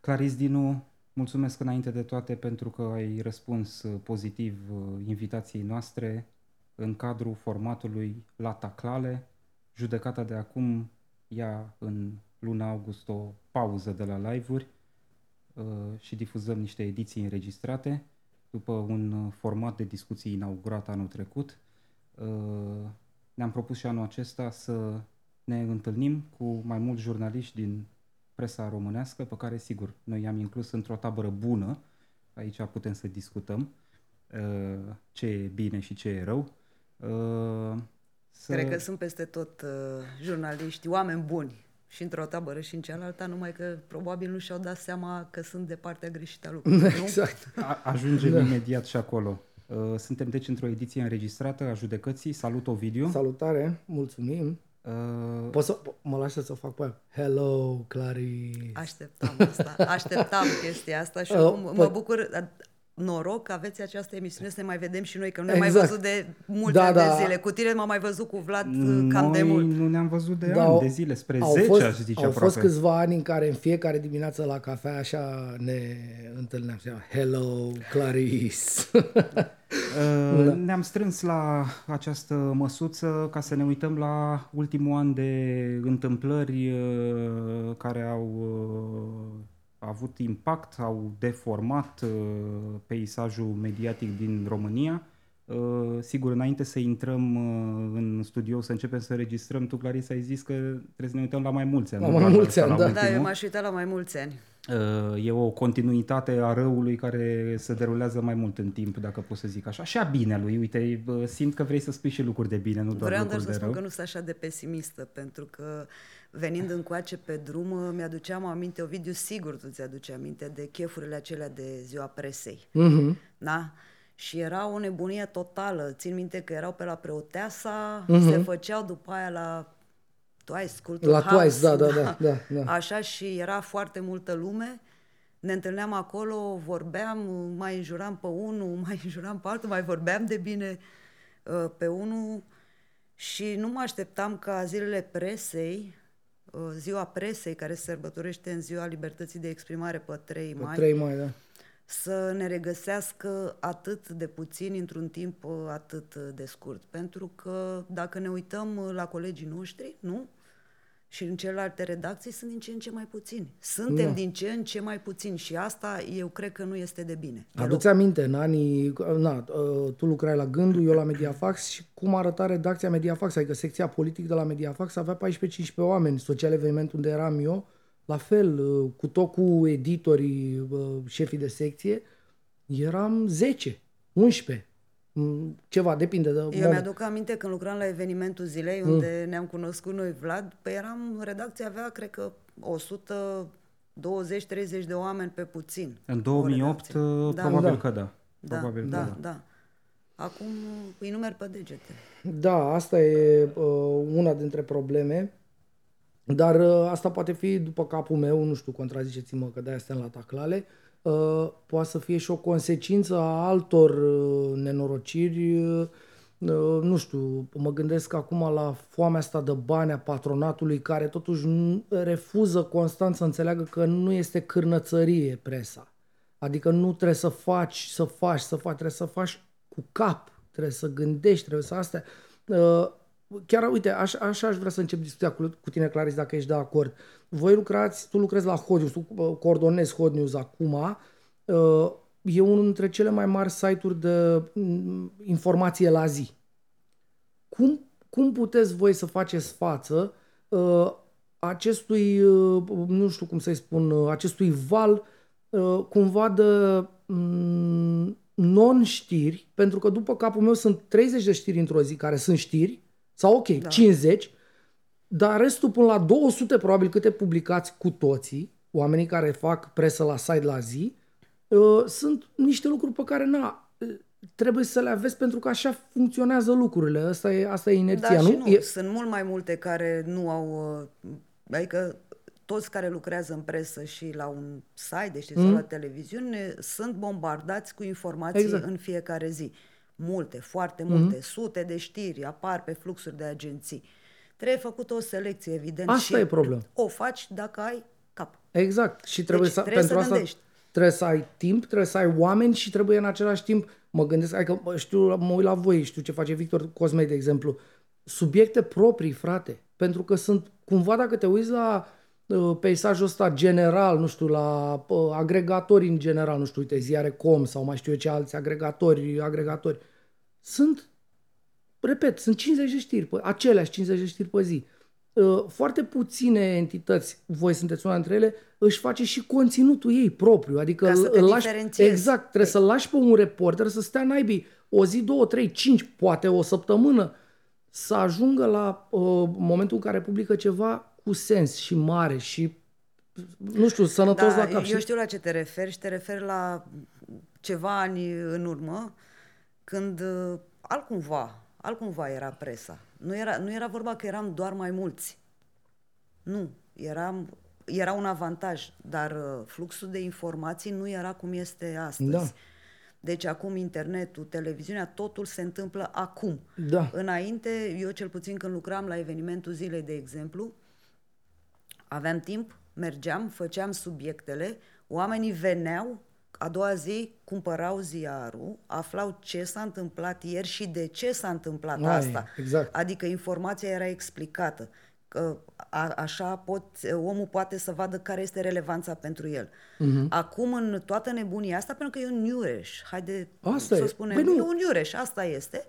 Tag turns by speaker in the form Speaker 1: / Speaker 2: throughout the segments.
Speaker 1: Claris Dinu, mulțumesc înainte de toate pentru că ai răspuns uh, pozitiv uh, invitației noastre în cadrul formatului La Taclale. Judecata de acum ia în luna august o pauză de la live-uri uh, și difuzăm niște ediții înregistrate după un uh, format de discuții inaugurat anul trecut. Uh, ne-am propus și anul acesta să ne întâlnim cu mai mulți jurnaliști din presa românească, pe care, sigur, noi i-am inclus într-o tabără bună. Aici putem să discutăm uh, ce e bine și ce e rău.
Speaker 2: Să... Cred că sunt peste tot uh, jurnaliști, oameni buni, și într-o tabără și în cealaltă, numai că probabil nu și-au dat seama că sunt de partea greșită a lucrurilor.
Speaker 1: Exact. A- ajungem da. imediat și acolo. Uh, suntem deci într-o ediție înregistrată a judecății. Salut, Ovidiu!
Speaker 3: Salutare, mulțumim! Uh... Poți să mă lași să fac pe aia? Hello, Clary!
Speaker 2: Așteptam asta, așteptam chestia asta și uh, mă, mă bucur, noroc că aveți această emisiune să ne mai vedem și noi, că nu ne-am exact. mai văzut de multe da, da. de zile. Cu tine m-am mai văzut cu Vlad noi cam de mult.
Speaker 1: nu ne-am văzut de da, ani, de zile, spre au 10
Speaker 3: fost,
Speaker 1: aș zice
Speaker 3: Au
Speaker 1: aproape.
Speaker 3: fost câțiva ani în care în fiecare dimineață la cafea așa ne întâlneam. Hello, Clarice!
Speaker 1: Uh, da. Ne-am strâns la această măsuță ca să ne uităm la ultimul an de întâmplări uh, care au uh, a avut impact, au deformat uh, peisajul mediatic din România. Uh, sigur, înainte să intrăm uh, în studio, să începem să registrăm, tu, Clarisa, ai zis că trebuie să ne uităm la mai mulți ani.
Speaker 3: La mai mulți ani, da.
Speaker 2: Da, eu m-aș uita la mai mulți ani.
Speaker 1: Uh, e o continuitate a răului care se derulează mai mult în timp, dacă pot să zic așa. Și a binelui. Uite, uh, simt că vrei să spui și lucruri de bine, nu doar
Speaker 2: Vreau
Speaker 1: lucruri
Speaker 2: doar
Speaker 1: să
Speaker 2: spun că nu sunt așa de pesimistă, pentru că venind încoace pe drum, mi-aduceam aminte, Ovidiu, sigur tu ți-aduce aminte de chefurile acelea de ziua presei. Uh-huh. Da? Și era o nebunie totală. Țin minte că erau pe la Preoteasa, uh-huh. se făceau după aia la Twice, Culture
Speaker 3: La
Speaker 2: House,
Speaker 3: Twice, da, da, da, da, da.
Speaker 2: Așa și era foarte multă lume. Ne întâlneam acolo, vorbeam, mai înjuram pe unul, mai înjuram pe altul, mai vorbeam de bine uh, pe unul și nu mă așteptam ca zilele presei Uh, ziua presei care se sărbătorește în ziua libertății de exprimare pe 3 mai.
Speaker 3: Pe 3 mai, da.
Speaker 2: Să ne regăsească atât de puțin într-un timp uh, atât de scurt. Pentru că dacă ne uităm uh, la colegii noștri, nu? Și în celelalte redacții sunt din ce în ce mai puțini. Suntem da. din ce în ce mai puțini și asta eu cred că nu este de bine.
Speaker 3: Adu-ți aminte, în anii, na, ă, tu lucrai la Gândul, eu la Mediafax și cum arăta redacția Mediafax, adică secția politic de la Mediafax avea 14-15 oameni, social eveniment unde eram eu, la fel, ă, cu tot cu editorii, ă, șefii de secție, eram 10, 11 ceva, depinde de
Speaker 2: Eu moment. mi-aduc aminte când lucram la evenimentul zilei, mm. unde ne-am cunoscut noi, Vlad, pe eram, redacția avea, cred că, 120-30 de oameni pe puțin.
Speaker 1: În 2008, uh, da. probabil da. că da.
Speaker 2: Da, probabil da, că da. da. Acum îi numeri pe degete.
Speaker 3: Da, asta e uh, una dintre probleme. Dar uh, asta poate fi după capul meu, nu știu, contraziceți-mă că de-aia suntem la taclale. Uh, Uh, poate să fie și o consecință a altor uh, nenorociri. Uh, nu știu, mă gândesc acum la foamea asta de bani a patronatului care totuși refuză constant să înțeleagă că nu este cârnățărie presa. Adică nu trebuie să faci, să faci, să faci, trebuie să faci cu cap, trebuie să gândești, trebuie să astea. Chiar, uite, așa, așa aș vrea să încep discuția cu, cu tine, Claris, dacă ești de acord. Voi lucrați, tu lucrezi la Hot News, tu uh, coordonezi Hot News acum. Uh, e unul dintre cele mai mari site-uri de mm, informație la zi. Cum, cum puteți voi să faceți față uh, acestui, uh, nu știu cum să-i spun, uh, acestui val uh, cumva de mm, non-știri, pentru că după capul meu sunt 30 de știri într-o zi care sunt știri, sau ok, da. 50, dar restul până la 200 probabil câte publicați cu toții, oamenii care fac presă la site la zi, uh, sunt niște lucruri pe care na, trebuie să le aveți pentru că așa funcționează lucrurile. Asta e, asta e inerția,
Speaker 2: da,
Speaker 3: nu?
Speaker 2: nu? E... Sunt mult mai multe care nu au... Uh, adică toți care lucrează în presă și la un site, deci mm. sau la televiziune, sunt bombardați cu informații exact. în fiecare zi. Multe, foarte multe, mm-hmm. sute de știri apar pe fluxuri de agenții. Trebuie făcut o selecție, evident.
Speaker 3: Asta
Speaker 2: și
Speaker 3: e problema.
Speaker 2: O faci dacă ai cap.
Speaker 3: Exact. Și trebuie
Speaker 2: Deci
Speaker 3: să,
Speaker 2: trebuie
Speaker 3: pentru
Speaker 2: să
Speaker 3: asta
Speaker 2: gândești.
Speaker 3: trebuie să ai timp, trebuie să ai oameni și trebuie în același timp, mă gândesc, adică bă, știu, mă uit la voi, știu ce face Victor Cosmei, de exemplu, subiecte proprii, frate, pentru că sunt, cumva dacă te uiți la uh, peisajul ăsta general, nu știu, la uh, agregatori în general, nu știu, uite, ziare com sau mai știu eu ce alți agregatori, agregatori, sunt, repet, sunt 50 de știri, pe, aceleași 50 de știri pe zi. Uh, foarte puține entități, voi sunteți una dintre ele, își face și conținutul ei propriu. Adică
Speaker 2: Ca să
Speaker 3: îl-
Speaker 2: te
Speaker 3: îl lași,
Speaker 2: diferențiezi.
Speaker 3: exact, trebuie să-l lași pe un reporter să stea naibii o zi, două, trei, cinci, poate o săptămână, să ajungă la uh, momentul în care publică ceva cu sens și mare și nu știu, sănătos
Speaker 2: Da,
Speaker 3: la cap.
Speaker 2: eu
Speaker 3: Și-
Speaker 2: știu la ce te referi și te referi la ceva ani în urmă, când uh, altcumva, altcumva era presa. Nu era, nu era vorba că eram doar mai mulți. Nu, eram, era un avantaj, dar uh, fluxul de informații nu era cum este astăzi.
Speaker 3: Da.
Speaker 2: Deci acum internetul, televiziunea, totul se întâmplă acum.
Speaker 3: Da.
Speaker 2: Înainte, eu cel puțin când lucram la evenimentul zilei, de exemplu, aveam timp, mergeam, făceam subiectele, oamenii veneau, a doua zi cumpărau ziarul, aflau ce s-a întâmplat ieri și de ce s-a întâmplat
Speaker 3: Ai,
Speaker 2: asta.
Speaker 3: exact.
Speaker 2: Adică informația era explicată. Că a, așa pot, omul poate să vadă care este relevanța pentru el.
Speaker 3: Mhm.
Speaker 2: Uh-huh. Acum, în toată nebunia asta, pentru că e un Iureș, haide
Speaker 3: Asta
Speaker 2: să
Speaker 3: e.
Speaker 2: spunem,
Speaker 3: Păi nu.
Speaker 2: e un Iureș, asta este,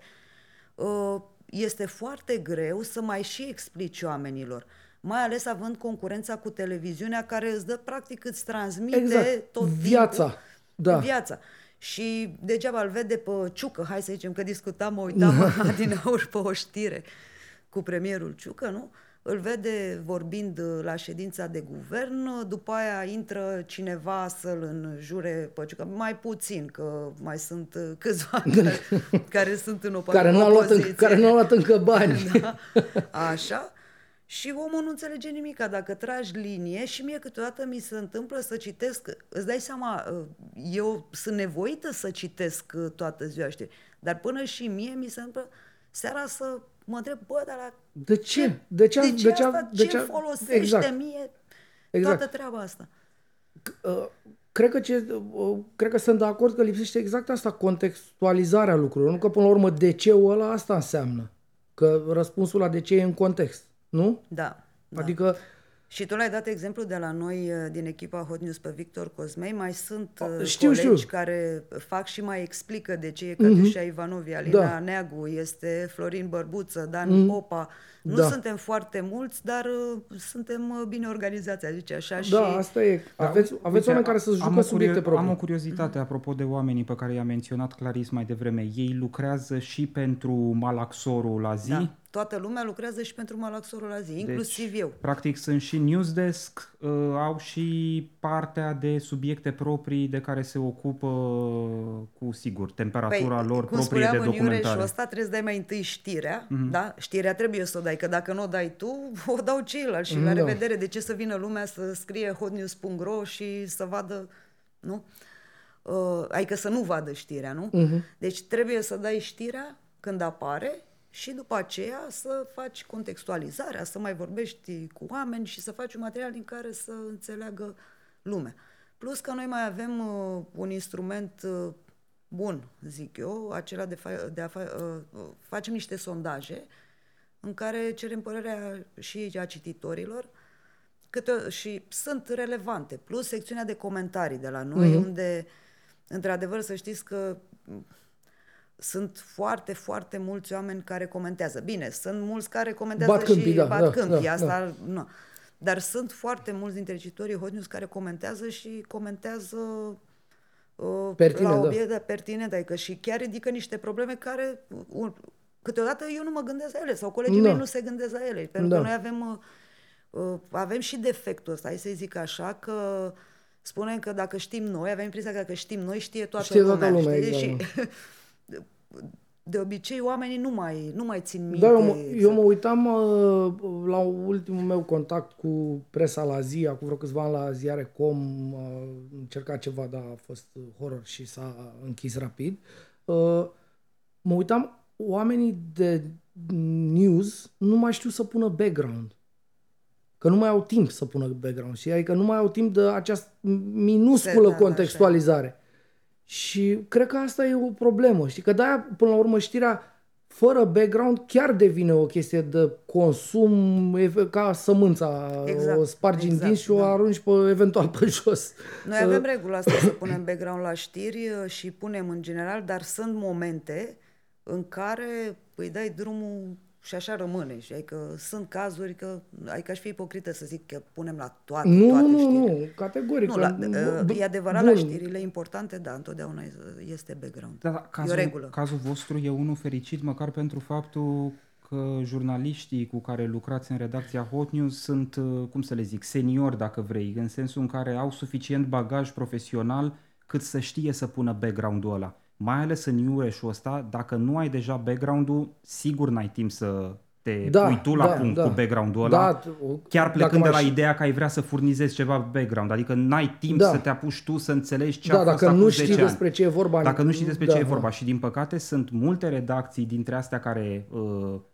Speaker 2: uh, este foarte greu să mai și explici oamenilor. Mai ales având concurența cu televiziunea care îți dă, practic, îți transmite
Speaker 3: Exact.
Speaker 2: tot
Speaker 3: Viața.
Speaker 2: Timpul
Speaker 3: Da.
Speaker 2: viața. Și degeaba îl vede pe Ciucă, hai să zicem că discutam, mă uitam din aur pe o știre cu premierul Ciucă, nu? Îl vede vorbind la ședința de guvern, după aia intră cineva să-l înjure pe Ciucă, mai puțin, că mai sunt câțiva care, care sunt în opo-
Speaker 3: care nu a luat,
Speaker 2: opoziție.
Speaker 3: încă, care nu a luat încă bani.
Speaker 2: Da? Așa. Și omul nu înțelege nimic, dacă tragi linie și mie câteodată mi se întâmplă să citesc, îți dai seama, uh, eu sunt nevoită să citesc uh, toată ziua știri, dar până și mie mi se întâmplă seara să mă întreb, bă, dar la
Speaker 3: De ce? De ce?
Speaker 2: de ce,
Speaker 3: de ce,
Speaker 2: asta,
Speaker 3: de
Speaker 2: ce
Speaker 3: ce
Speaker 2: folosește
Speaker 3: exact.
Speaker 2: mie
Speaker 3: Exact.
Speaker 2: toată treaba asta?
Speaker 3: Uh, cred că, ce, uh, cred că sunt de acord că lipsește exact asta, contextualizarea lucrurilor. Nu că, până la urmă, de ce ăla asta înseamnă. Că răspunsul la de ce e în context. Nu?
Speaker 2: Da. da.
Speaker 3: Adică,
Speaker 2: Și tu l-ai dat exemplu de la noi uh, din echipa Hot News pe Victor Cosmei, mai sunt uh,
Speaker 3: Știu,
Speaker 2: colegi
Speaker 3: știu.
Speaker 2: care fac și mai explică de ce e Catușa Ivanovi, Alina
Speaker 3: Da.
Speaker 2: Neagu, este Florin Bărbuță, Dan Popa. Nu
Speaker 3: Da.
Speaker 2: suntem foarte mulți, dar uh, suntem uh, bine organizați, a zice așa. și...
Speaker 3: da, asta e. Aveți, aveți
Speaker 1: Uite,
Speaker 3: oameni care să
Speaker 1: am
Speaker 3: jucă
Speaker 1: o
Speaker 3: subiecte
Speaker 1: curio-
Speaker 3: proprii.
Speaker 1: Am o curiozitate apropo de oamenii pe care i-a menționat Claris mai devreme. Ei lucrează și pentru Malaxorul la zi?
Speaker 2: Da. Toată lumea lucrează și pentru Malaxorul la zi, inclusiv
Speaker 1: deci,
Speaker 2: eu.
Speaker 1: Practic sunt și newsdesk, uh, au și partea de subiecte proprii de care se ocupă cu sigur temperatura lor
Speaker 2: Păi, cum
Speaker 1: proprie de
Speaker 2: spuneam în
Speaker 1: documentare.
Speaker 2: Iureșul ăsta, trebuie să dai mai întâi știrea, mm-hmm. da? Știrea trebuie să o dai, că dacă nu o dai tu, o dau ceilalți și mm, la
Speaker 3: Da.
Speaker 2: revedere. De ce să vină lumea să scrie hotnews.ro și să vadă, nu? Uh, adică să nu vadă știrea, nu? Mm-hmm. Deci trebuie să dai știrea când apare și după aceea să faci contextualizarea, să mai vorbești cu oameni și să faci un material din care să înțeleagă lumea. Plus că noi mai avem uh, un instrument uh, bun, zic eu, acela de, fa- de a fa- uh, uh, facem niște sondaje în care cerem părerea și a cititorilor câte, și sunt relevante. Plus secțiunea de comentarii de la noi, mm-hmm. unde, într-adevăr, să știți că m, sunt foarte, foarte mulți oameni care comentează. Bine, sunt mulți care comentează
Speaker 3: Bat câmpii,
Speaker 2: și
Speaker 3: da,
Speaker 2: bat
Speaker 3: da,
Speaker 2: câmpii,
Speaker 3: da,
Speaker 2: asta nu. Dar sunt foarte mulți dintre cititorii Hot News care comentează și comentează uh,
Speaker 3: Pertinent,
Speaker 2: la
Speaker 3: da.
Speaker 2: obiect, da. pertinent, adică și chiar ridică niște probleme care un, câteodată eu nu mă gândesc la ele sau colegii
Speaker 3: Da.
Speaker 2: mei nu se gândesc la ele, pentru
Speaker 3: Da.
Speaker 2: că noi avem uh, uh, avem și defectul ăsta, hai să zic așa, că spunem că dacă știm noi, avem impresia că dacă știm noi, știe toată
Speaker 3: Știe toată
Speaker 2: lumea.
Speaker 3: lumea,
Speaker 2: știi?
Speaker 3: exact,
Speaker 2: Și, de obicei, oamenii nu mai, nu mai țin minte.
Speaker 3: Da, eu mă,
Speaker 2: exact.
Speaker 3: eu mă uitam uh, la ultimul meu contact cu presa la zi, acum vreo câțiva ani la ziare.com, uh, încerca ceva, dar a fost uh, horror și s-a închis rapid. Uh, mă uitam, oamenii de news nu mai știu să pună background. că nu mai au timp să pună background, și adică nu mai au timp de această minusculă
Speaker 2: Da, da,
Speaker 3: contextualizare. Și cred că asta e o problemă, știi, că de-aia, până la urmă, știrea fără background chiar devine o chestie de consum ev- ca sămânța,
Speaker 2: Exact,
Speaker 3: o spargi în
Speaker 2: exact,
Speaker 3: dinți și o
Speaker 2: da.
Speaker 3: arunci pe, eventual pe jos.
Speaker 2: Noi avem regula asta să punem background la știri uh, și punem în general, dar sunt momente în care îi dai drumul și așa rămâne. Și adică sunt cazuri că, adică aș fi ipocrită să zic că punem la toate,
Speaker 3: Nu,
Speaker 2: toate
Speaker 3: nu,
Speaker 2: știrile.
Speaker 3: nu, categoric.
Speaker 2: Nu, la,
Speaker 3: că-
Speaker 2: uh, e adevărat
Speaker 3: bun.
Speaker 2: la știrile importante, da, întotdeauna este background.
Speaker 1: Da, da,
Speaker 2: e o
Speaker 1: cazul,
Speaker 2: regulă.
Speaker 1: cazul vostru e unul fericit, măcar pentru faptul că jurnaliștii cu care lucrați în redacția Hot News sunt, uh, cum să le zic, seniori, dacă vrei, în sensul în care au suficient bagaj profesional cât să știe să pună background-ul ăla. Mai ales în Iureșul ăsta, dacă nu ai deja background-ul, sigur n-ai timp să te
Speaker 3: Da,
Speaker 1: pui tu la
Speaker 3: da,
Speaker 1: punct
Speaker 3: da.
Speaker 1: cu background-ul ăla,
Speaker 3: Da, tu-
Speaker 1: chiar
Speaker 3: dacă
Speaker 1: plecând de
Speaker 3: mai
Speaker 1: la
Speaker 3: ș-
Speaker 1: ideea că ai vrea să furnizezi ceva background, adică n-ai timp
Speaker 3: Da.
Speaker 1: să te apuci tu să înțelegi ce
Speaker 3: Da,
Speaker 1: a fost
Speaker 3: dacă
Speaker 1: acum
Speaker 3: nu
Speaker 1: 10
Speaker 3: știi
Speaker 1: ani.
Speaker 3: despre ce e vorba.
Speaker 1: Dacă nu știi despre
Speaker 3: da,
Speaker 1: ce e
Speaker 3: da.
Speaker 1: vorba și din păcate sunt multe redacții dintre astea care uh,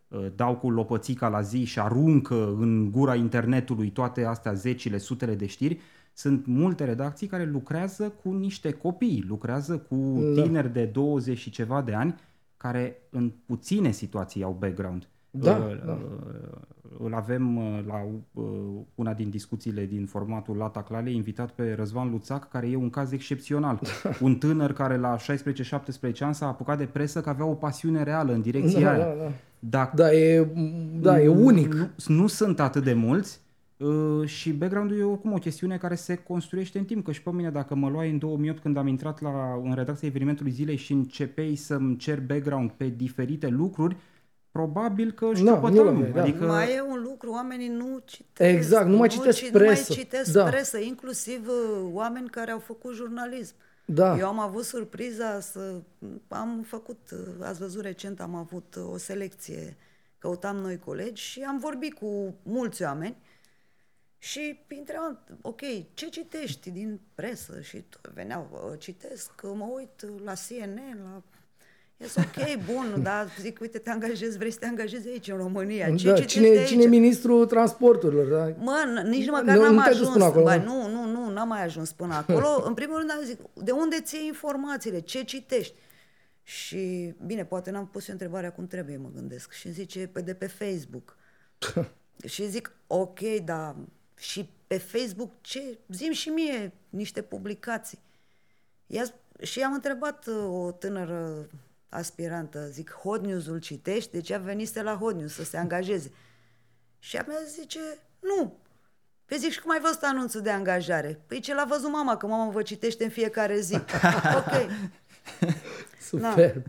Speaker 1: uh, dau cu lopățica la zi și aruncă în gura internetului toate astea zecile, sutele de știri, sunt multe redacții care lucrează cu niște copii, lucrează cu
Speaker 3: Da.
Speaker 1: tineri de 20 și ceva de ani care în puține situații au background.
Speaker 3: Da,
Speaker 1: Uh,
Speaker 3: da.
Speaker 1: uh, Îl avem uh, la uh, una din discuțiile din formatul Lata Clale, invitat pe Răzvan Luțac, care e un caz excepțional. Un tânăr care la 16-17 ani s-a apucat de presă, că avea o pasiune reală în direcția
Speaker 3: Da,
Speaker 1: aia.
Speaker 3: da, da.
Speaker 1: Dacă
Speaker 3: Da, e, da, e unic.
Speaker 1: nu, nu sunt atât de mulți uh, și background-ul e oricum o chestiune care se construiește în timp, că și pe mine dacă mă luai în 2008 când am intrat la, în redacția evenimentului zilei și începei să-mi cer background pe diferite lucruri, probabil că
Speaker 3: Nu,
Speaker 1: știopătam.
Speaker 3: nu l-aveai, da.
Speaker 1: adică,
Speaker 2: Mai e un lucru, oamenii nu citesc.
Speaker 3: Exact, nu mai citesc
Speaker 2: ci-
Speaker 3: presă.
Speaker 2: Nu mai citesc
Speaker 3: Da.
Speaker 2: presă, inclusiv uh, oameni care au făcut jurnalism.
Speaker 3: Da.
Speaker 2: Eu am avut surpriza să... Am făcut, uh, ați văzut recent, am avut uh, o selecție, căutam noi colegi și am vorbit cu mulți oameni și printre alt, ok, ce citești din presă? Și t- veneau, "Uh, citesc, uh, mă uit uh, la CNN, la... Yes, ok, bun, dar zic, uite, te angajezi, vrei să te angajezi aici, în România. Ce
Speaker 3: da,
Speaker 2: citești
Speaker 3: cine,
Speaker 2: aici?
Speaker 3: cine e ministrul transporturilor? Da?
Speaker 2: Mă, n- nici măcar
Speaker 3: Nu-
Speaker 2: n-am
Speaker 3: nu te-ai dus
Speaker 2: ajuns.
Speaker 3: până acolo,
Speaker 2: Ba,
Speaker 3: da.
Speaker 2: nu, nu, nu, n-am mai ajuns până acolo. În primul rând am zic, de unde ți informațiile? Ce citești? Și, bine, poate n-am pus eu întrebarea cum trebuie, mă gândesc. Și îmi zice, pe de pe Facebook. și zic, ok, dar și pe Facebook ce? Zim și mie niște publicații. Ia, și am întrebat uh, o tânără aspirantă, zic, Hot News-ul citești? Deci ea venise la Hot News să se angajeze. Și a mea zice, nu. Păi zic, și cum ai văzut anunțul de angajare? Păi ce l-a văzut mama, că mama vă citește în fiecare zi. ok.
Speaker 3: Superb.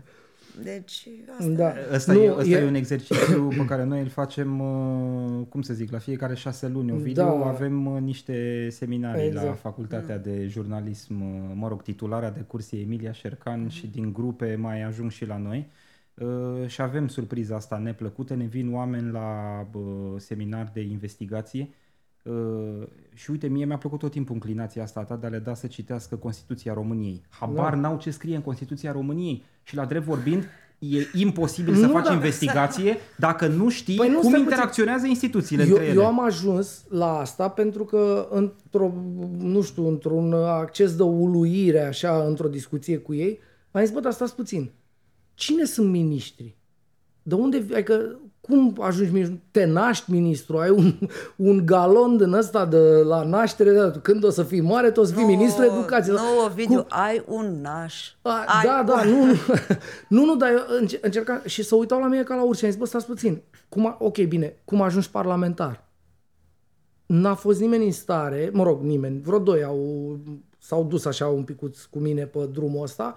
Speaker 2: Deci, asta
Speaker 3: Da.
Speaker 1: Ăsta,
Speaker 3: Nu,
Speaker 1: e, ăsta e... un exercițiu pe care noi îl facem, uh, cum să zic, la fiecare șase luni. Ovidiu,
Speaker 3: Da.
Speaker 1: avem uh, niște seminarii
Speaker 3: Exact.
Speaker 1: la Facultatea de Jurnalism, uh, mă rog, titularea de curs e Emilia Șercan și din grupe mai ajung și la noi. Uh, și avem surpriza asta neplăcută, ne vin oameni la uh, seminar de investigație Uh, și uite, mie mi-a plăcut tot timpul înclinația asta ta de a le da să citească Constituția României. Habar
Speaker 3: Da.
Speaker 1: n-au ce scrie în Constituția României. Și la drept vorbind, e imposibil să
Speaker 3: Nu,
Speaker 1: faci
Speaker 3: da.
Speaker 1: investigație dacă nu știi
Speaker 3: Păi nu,
Speaker 1: cum
Speaker 3: stai puțin.
Speaker 1: interacționează instituțiile
Speaker 3: Eu,
Speaker 1: între ele.
Speaker 3: eu am ajuns la asta pentru că într-o, nu știu, într-un acces de uluire, așa, într-o discuție cu ei, am zis, bă, dar stați puțin. Cine sunt miniștri? De unde, adică, cum ajungi ministru? Te naști ministru, ai un, un galon din ăsta de la naștere, de, când o să fii mare, tu o să fii ministru educației.
Speaker 2: Nu, Ovidiu,
Speaker 3: Cum-
Speaker 2: ai un naș.
Speaker 3: a,
Speaker 2: ai
Speaker 3: da, da, nu, nu, nu, nu, dar eu înce- încercam și să uitau la mine ca la urși și am zis, bă, stați puțin, cum a, ok, bine, cum ajungi parlamentar? N-a fost nimeni în stare, mă rog, nimeni, vreo doi au, s-au dus așa un picuț cu mine pe drumul ăsta,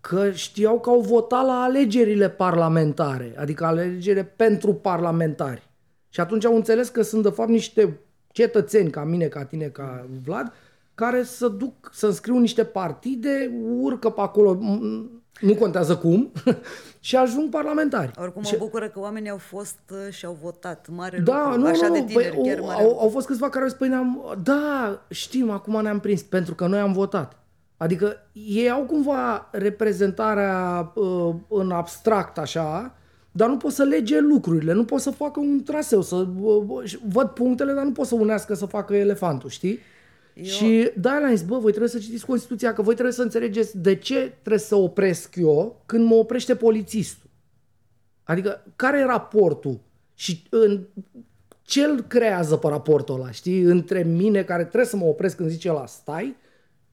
Speaker 3: că știau că au votat la alegerile parlamentare, adică alegerile pentru parlamentari. Și atunci au înțeles că sunt de fapt niște cetățeni ca mine, ca tine, ca Vlad, care să duc, să înscriu niște partide, urcă pe acolo, m- nu contează cum, și ajung parlamentari.
Speaker 2: Oricum
Speaker 3: și,
Speaker 2: mă bucură că oamenii au fost uh, și au votat. Mare
Speaker 3: da,
Speaker 2: lucru.
Speaker 3: nu,
Speaker 2: Așa
Speaker 3: nu,
Speaker 2: de
Speaker 3: nu,
Speaker 2: tineri,
Speaker 3: păi,
Speaker 2: chiar
Speaker 3: au,
Speaker 2: mare
Speaker 3: au, au fost câțiva care au zis, păi ne-am, da, știm, acum ne-am prins, pentru că noi am votat. Adică ei au cumva reprezentarea uh, în abstract așa, dar nu pot să lege lucrurile, nu pot să facă un traseu, să văd punctele, dar nu pot să unească să facă elefantul, știi? Eu... Și da, la zis, bă, voi trebuie să citiți Constituția, că voi trebuie să înțelegeți de ce trebuie să opresc eu când mă oprește polițistul. Adică, care e raportul? Și în, ce îl creează pe raportul ăla, știi? Între mine care trebuie să mă opresc când zice la stai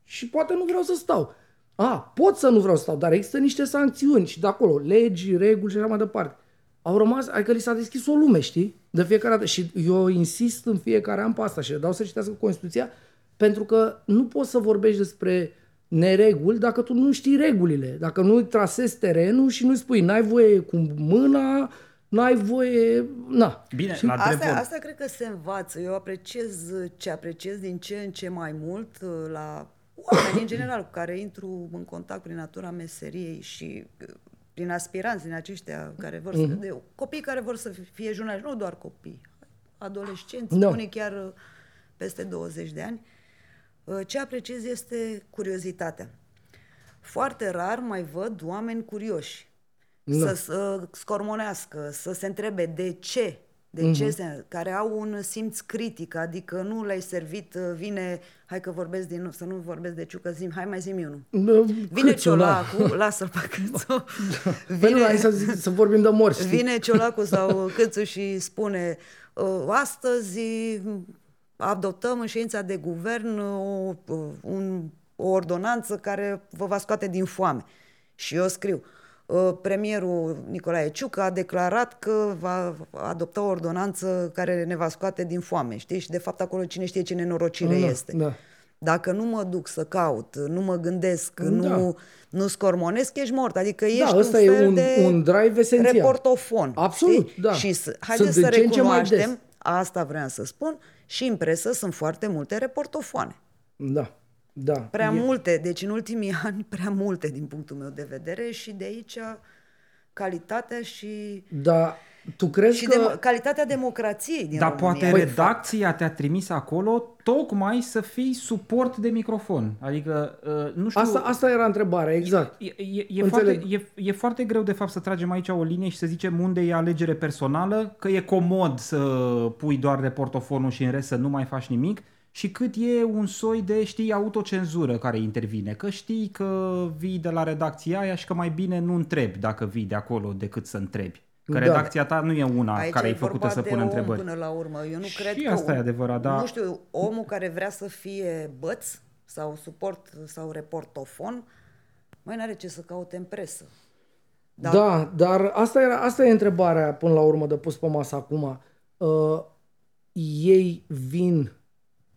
Speaker 3: și poate nu vreau să stau. A, pot să nu vreau să stau, dar există niște sancțiuni și de acolo, legi, reguli și așa mai departe. Au rămas, adică li s-a deschis o lume, știi? De fiecare dată. Și eu insist în fiecare an pe asta și le dau să citească Constituția pentru că nu poți să vorbești despre nereguli dacă tu nu știi regulile. Dacă nu trasezi terenul și nu spui n-ai voie cu mâna, n-ai voie... Na.
Speaker 1: Bine, la
Speaker 2: asta, asta cred că se învață. Eu apreciez ce apreciez din ce în ce mai mult uh, la oameni în general cu care intru în contact prin natura meseriei și uh, prin aspiranți din aceștia care vor să... Mm-hmm. De, copii care vor să fie jurnaliști, nu doar copii, adolescenți, no. unii chiar uh, peste 20 de ani. Ce apreciez este curiozitatea. Foarte rar mai văd oameni curioși să, să scormonească, să se întrebe de ce, de mm-hmm. ce se, care au un simț critic, adică nu le-ai servit, uh, vine, hai că vorbesc din nou, să nu vorbesc de ciucă, zim, hai mai zi unul. No, vine ciolacul, da. lasă-l pe câțu.
Speaker 3: Vine, hai să, zic, să vorbim de morți.
Speaker 2: Vine ciolacul sau câțu și spune, uh, astăzi adoptăm în ședința de guvern o, un, o ordonanță care vă va scoate din foame. Și eu scriu, Uh, premierul Nicolae Ciucă a declarat că va adopta o ordonanță care ne va scoate din foame, știi? Și de fapt acolo cine știe ce nenorocire da, este. Da. Dacă nu mă duc să caut, nu mă gândesc, da. nu, nu scormonesc, ești mort. Adică ești da, ăsta un fel e un, de
Speaker 3: un drive esențial.
Speaker 2: reportofon.
Speaker 3: Absolut,
Speaker 2: știi?
Speaker 3: da.
Speaker 2: Și haideți să recunoaștem, asta vreau să spun, și în presă sunt foarte multe reportofoane.
Speaker 3: Da. Da.
Speaker 2: Prea e... multe, deci în ultimii ani prea multe din punctul meu de vedere și de aici calitatea și...
Speaker 3: Da, tu crezi
Speaker 2: și
Speaker 3: că...
Speaker 2: De- calitatea democrației din
Speaker 1: Dar
Speaker 2: România.
Speaker 1: poate păi, redacția te-a trimis acolo tocmai să fii suport de microfon. Adică, uh, nu știu...
Speaker 3: Asta, asta era întrebarea, exact.
Speaker 1: E, e, e, foarte, e, e foarte greu, de fapt, să tragem aici o linie și să zicem unde e alegere personală, că e comod să pui doar de portofonul și în rest să nu mai faci nimic și cât e un soi de, știi, autocenzură care intervine. Că știi că vii de la redacția aia și că mai bine nu întrebi dacă vii de acolo decât să întrebi. Că da. redacția ta nu e una
Speaker 2: Aici
Speaker 1: care e făcută să pună întrebări.
Speaker 2: până la urmă. Eu nu
Speaker 1: și
Speaker 2: cred
Speaker 1: asta
Speaker 2: că,
Speaker 1: e adevărat, da.
Speaker 2: Nu știu, omul care vrea să fie băț sau suport sau reportofon, mai n-are ce să caute în presă.
Speaker 3: Da, da dar asta, era, asta e întrebarea până la urmă de pus pe masă acum. Uh, ei vin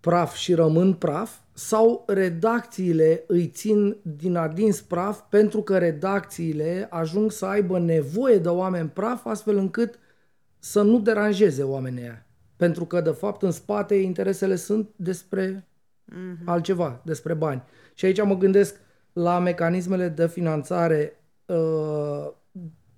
Speaker 3: praf și rămân praf sau redacțiile îi țin din adins praf pentru că redacțiile ajung să aibă nevoie de oameni praf astfel încât să nu deranjeze oamenii aia. Pentru că, de fapt, în spate interesele sunt despre mm-hmm. altceva, despre bani. Și aici mă gândesc la mecanismele de finanțare uh,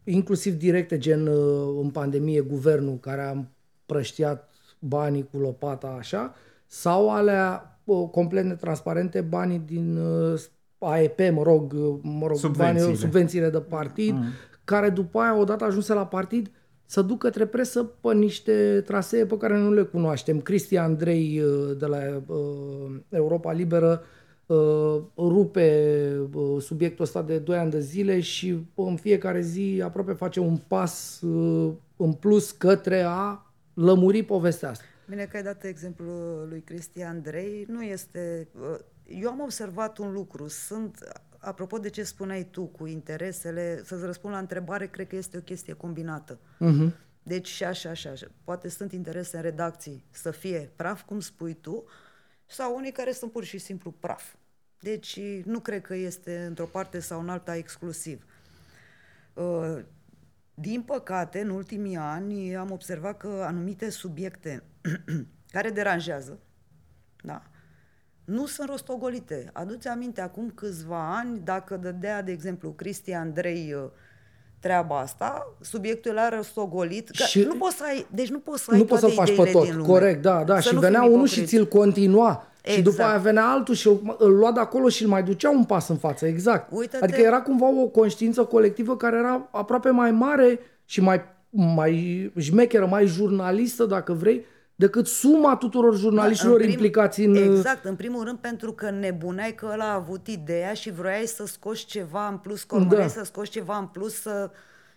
Speaker 3: inclusiv directe, gen uh, în pandemie, guvernul care a împrăștiat banii cu lopata așa, uh, sau alea uh, complet netransparente, banii din uh, AEP, mă rog, uh, mă rog subvențiile. Banii, subvențiile de partid, mm. care după aia, odată ajunse la partid, să ducă către presă pe niște trasee pe care nu le cunoaștem. Cristian Andrei uh, de la uh, Europa Liberă uh, rupe uh, subiectul ăsta de 2 ani de zile și în fiecare zi aproape face un pas uh, în plus către a lămuri povestea asta.
Speaker 2: Bine că ai dat exemplul lui Cristian Andrei. Nu este... Uh, eu am observat un lucru. Sunt, apropo de ce spuneai tu cu interesele, să-ți răspund la întrebare, cred că este o chestie combinată. Uh-huh. Deci și așa, așa, așa. Poate sunt interese în redacții să fie praf, cum spui tu, sau unii care sunt pur și simplu praf. Deci nu cred că este într-o parte sau în alta exclusiv. Uh, din păcate, în ultimii ani am observat că anumite subiecte care deranjează, da, nu sunt rostogolite. Aduți aminte, acum câțiva ani, dacă dădea, de exemplu, Cristian Andrei uh, treaba asta, subiectul era rostogolit. Și nu poți să ai, deci nu poți să ai
Speaker 3: nu poți să faci pe tot,
Speaker 2: din lume.
Speaker 3: corect, da, da. Să și venea unul și ți-l continua. Exact. Și după aia venea altul și îl lua de acolo și îl mai ducea un pas în față, exact. Uită-te. Adică era cumva o conștiință colectivă care era aproape mai mare și mai, mai șmecheră, mai jurnalistă, dacă vrei, decât suma tuturor jurnaliștilor
Speaker 2: Da, în prim-
Speaker 3: implicați în...
Speaker 2: Exact, în primul rând pentru că nebuneai că ăla a avut ideea și vroiai să scoți ceva în plus, că urmăreai
Speaker 3: Da.
Speaker 2: să scoți ceva în plus, să,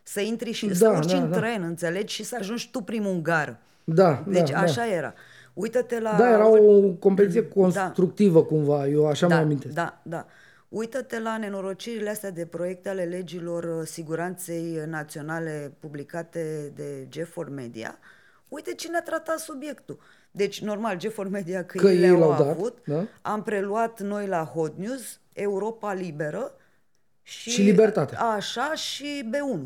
Speaker 2: să intri și
Speaker 3: Da,
Speaker 2: să urci
Speaker 3: da,
Speaker 2: în
Speaker 3: da.
Speaker 2: tren, înțelegi? Și să ajungi tu primul în gară.
Speaker 3: Da,
Speaker 2: Deci
Speaker 3: da,
Speaker 2: așa
Speaker 3: da.
Speaker 2: era. Uită-te la...
Speaker 3: Da, era o competiție constructivă cumva, eu așa
Speaker 2: da,
Speaker 3: mi amintesc.
Speaker 2: Da, da. Uită-te la nenorocirile astea de proiecte ale legilor uh, siguranței naționale publicate de G4 Media. Uite cine a tratat subiectul. Deci, normal, G4 Media că,
Speaker 3: Că
Speaker 2: ei
Speaker 3: ei
Speaker 2: le-au
Speaker 3: l-au dat,
Speaker 2: avut.
Speaker 3: da.
Speaker 2: Am preluat noi la Hot News, Europa Liberă și,
Speaker 3: Și Libertate.
Speaker 2: Așa și B1.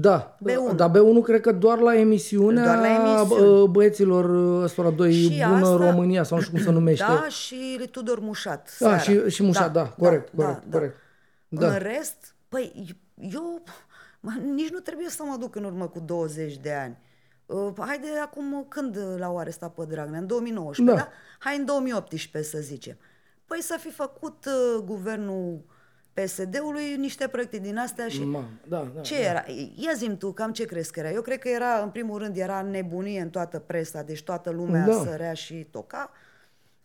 Speaker 3: Da,
Speaker 2: B1.
Speaker 3: dar B1 cred că doar la emisiunea
Speaker 2: Doar la emisiuni.
Speaker 3: bă, băieților ăstora doi,
Speaker 2: Și
Speaker 3: Bună
Speaker 2: asta-
Speaker 3: România, sau nu știu cum se numește.
Speaker 2: Da, și Tudor Mușat.
Speaker 3: Da,
Speaker 2: seara.
Speaker 3: și, și Mușat, da, corect, corect, corect. Da.
Speaker 2: În rest, păi, eu mă, nici nu trebuie să mă duc în urmă cu 20 de ani. Uh, haide acum, când l-au arestat pe Dragnea? În 2019, da?
Speaker 3: Da.
Speaker 2: da? Hai în 2018 să zicem. Păi să fi făcut uh, guvernul PSD-ului niște proiecte din astea și...
Speaker 3: Mamă, da, da,
Speaker 2: Ce
Speaker 3: da.
Speaker 2: era? Ia zi tu, cam ce crezi că era? Eu cred că era, în primul rând, era nebunie în toată presa, deci toată lumea
Speaker 3: Da.
Speaker 2: sărea și toca.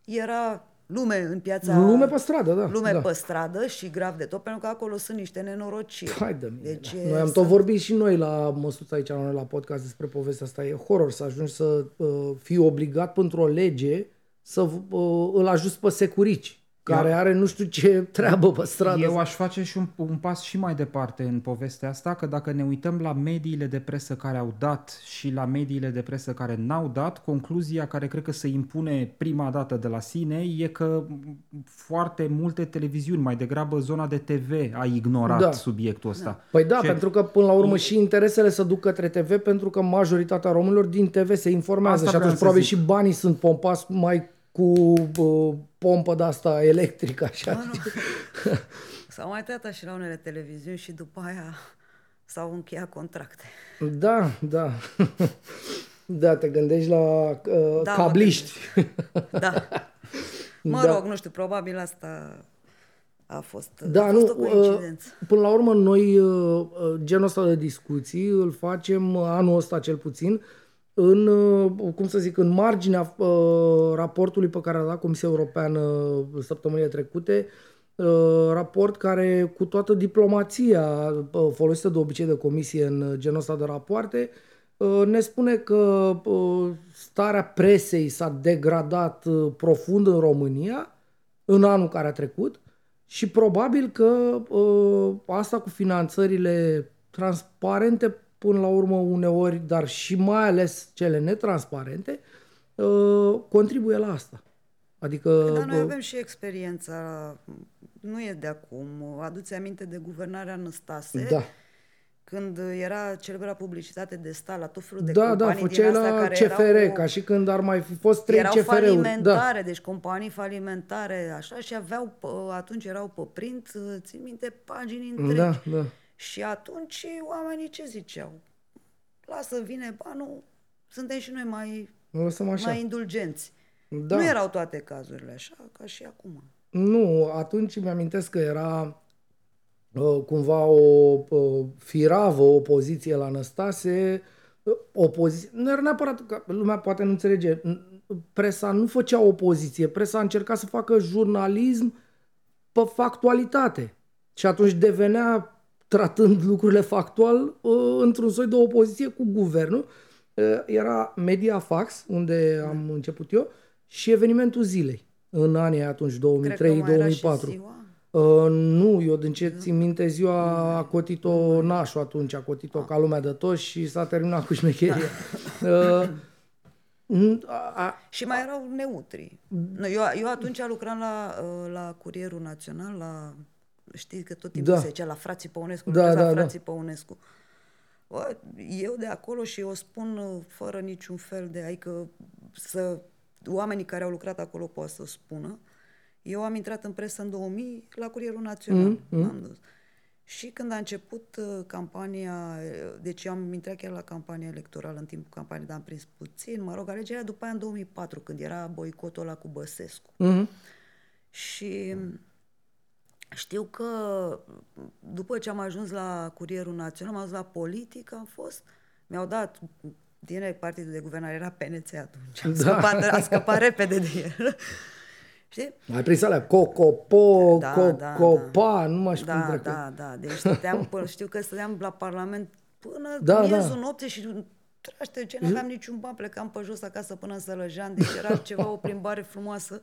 Speaker 2: Era lume în piața...
Speaker 3: Lume pe stradă, da,
Speaker 2: Lume
Speaker 3: da.
Speaker 2: pe stradă și grav de tot, pentru că acolo sunt niște nenorociri.
Speaker 3: Hai de mine.
Speaker 2: Deci,
Speaker 3: da. Noi am tot vorbit și noi la măsuța aici la noi la podcast despre povestea asta. E horror să ajungi să uh, fii obligat pentru o lege să uh, îl ajuți pe securici, care are nu știu ce treabă pe stradă.
Speaker 1: Eu aș face și un, un pas și mai departe în povestea asta, că dacă ne uităm la mediile de presă care au dat și la mediile de presă care n-au dat, concluzia care cred că se impune prima dată de la sine e că foarte multe televiziuni, mai degrabă zona de TV, a ignorat
Speaker 3: Da.
Speaker 1: subiectul ăsta.
Speaker 3: Păi da,
Speaker 1: Ce-
Speaker 3: pentru că până la urmă și interesele se duc către TV pentru că majoritatea românilor din TV se informează
Speaker 1: Asta
Speaker 3: și
Speaker 1: vreau
Speaker 3: atunci
Speaker 1: să
Speaker 3: probabil
Speaker 1: zic.
Speaker 3: și banii sunt pompați mai cu uh, pompă de asta electrică așa.
Speaker 2: S-au mai tăiat și la unele televiziuni și după aia s-au încheiat contracte.
Speaker 3: Da, da. Da, te gândești la uh,
Speaker 2: Da, mă
Speaker 3: cabliști.
Speaker 2: Da. Mă
Speaker 3: Da.
Speaker 2: rog, nu știu, probabil asta a fost,
Speaker 3: Da,
Speaker 2: a fost
Speaker 3: nu,
Speaker 2: o coincidență.
Speaker 3: uh, până la urmă noi uh, uh, genul ăsta de discuții îl facem uh, anul ăsta cel puțin în, uh, cum să zic, în marginea uh, raportului pe care l-a dat Comisia Europeană săptămânile trecute, uh, raport care cu toată diplomația uh, folosită de obicei de comisie în genul ăsta de rapoarte, uh, ne spune că uh, starea presei s-a degradat uh, profund în România în anul care a trecut și probabil că uh, asta cu finanțările transparente până la urmă uneori, dar și mai ales cele netransparente, uh, contribuie la asta. Adică
Speaker 2: Dar noi
Speaker 3: uh,
Speaker 2: avem și experiența, nu e de acum, aduți aminte de guvernarea Năstase,
Speaker 3: da,
Speaker 2: când era celebra publicitate de stat la tot felul de
Speaker 3: da, da,
Speaker 2: companii
Speaker 3: făceai
Speaker 2: din astea
Speaker 3: la
Speaker 2: care
Speaker 3: CFR,
Speaker 2: erau,
Speaker 3: ca și când ar mai fi fost trei
Speaker 2: erau
Speaker 3: CFR-uri. Da,
Speaker 2: falimentare, deci companii falimentare, așa, și aveau, pe- atunci erau pe print, țin minte, pagini întregi.
Speaker 3: da, da.
Speaker 2: Și atunci oamenii ce ziceau? Lasă, vine banul, suntem și noi mai,
Speaker 3: O lăsăm așa.
Speaker 2: mai indulgenți.
Speaker 3: Da.
Speaker 2: Nu erau toate cazurile așa, ca și acum.
Speaker 3: Nu, atunci mi-amintesc că era uh, cumva o uh, firavă opoziție la Năstase, uh, opoziție, nu era neapărat, că lumea poate nu înțelege, N- presa nu făcea opoziție, presa a încercat să facă jurnalism pe factualitate și atunci devenea, tratând lucrurile factual, uh, într-un soi de opoziție cu guvernul. Uh, Era Mediafax, unde am început eu, și evenimentul zilei în anii aia atunci,
Speaker 2: Cred că mai era și
Speaker 3: 2003-2004.
Speaker 2: ziua.
Speaker 3: Uh, nu, eu din ce țin minte ziua a cotit-o nașul atunci, a cotit-o ca lumea de tot și s-a terminat cu șmecheria. Uh, n- a, a,
Speaker 2: Și mai erau neutri. Nu, Eu, eu atunci lucram la, uh, la Curierul Național, la, știi că tot timpul
Speaker 3: Da.
Speaker 2: se zicea la frații Păunescu,
Speaker 3: Da,
Speaker 2: lucrez
Speaker 3: da,
Speaker 2: la
Speaker 3: da.
Speaker 2: frații Păunescu. Bă, eu de acolo și eu spun uh, fără niciun fel de, adică să, oamenii care au lucrat acolo pot să spună, eu am intrat în presă în 2000 la Curierul Național. Mm, mm. Am dus. Și când a început uh, campania, uh, deci eu am intrat chiar la campania electorală în timpul campaniei, dar am prins puțin, mă rog, alegerea după aia în 2004, când era boicotul ăla cu Băsescu.
Speaker 3: uh-huh.
Speaker 2: Și știu că după ce am ajuns la Curierul Național, am ajuns la politică, am fost, mi-au dat direct partidul de guvernare, era PNC atunci, am, da. scăpat, am scăpat repede de el. Știi?
Speaker 3: Ai prins alea Cocopo, da, Cocopa, da, da. nu mai știu
Speaker 2: da,
Speaker 3: cum
Speaker 2: Da, da, deci stăteam, până, știu că stăteam la Parlament până da, miezul da. noapte și traște, ce n-aveam niciun ban, plecam pe jos acasă până în Sălăjean, deci era ceva, o plimbare frumoasă.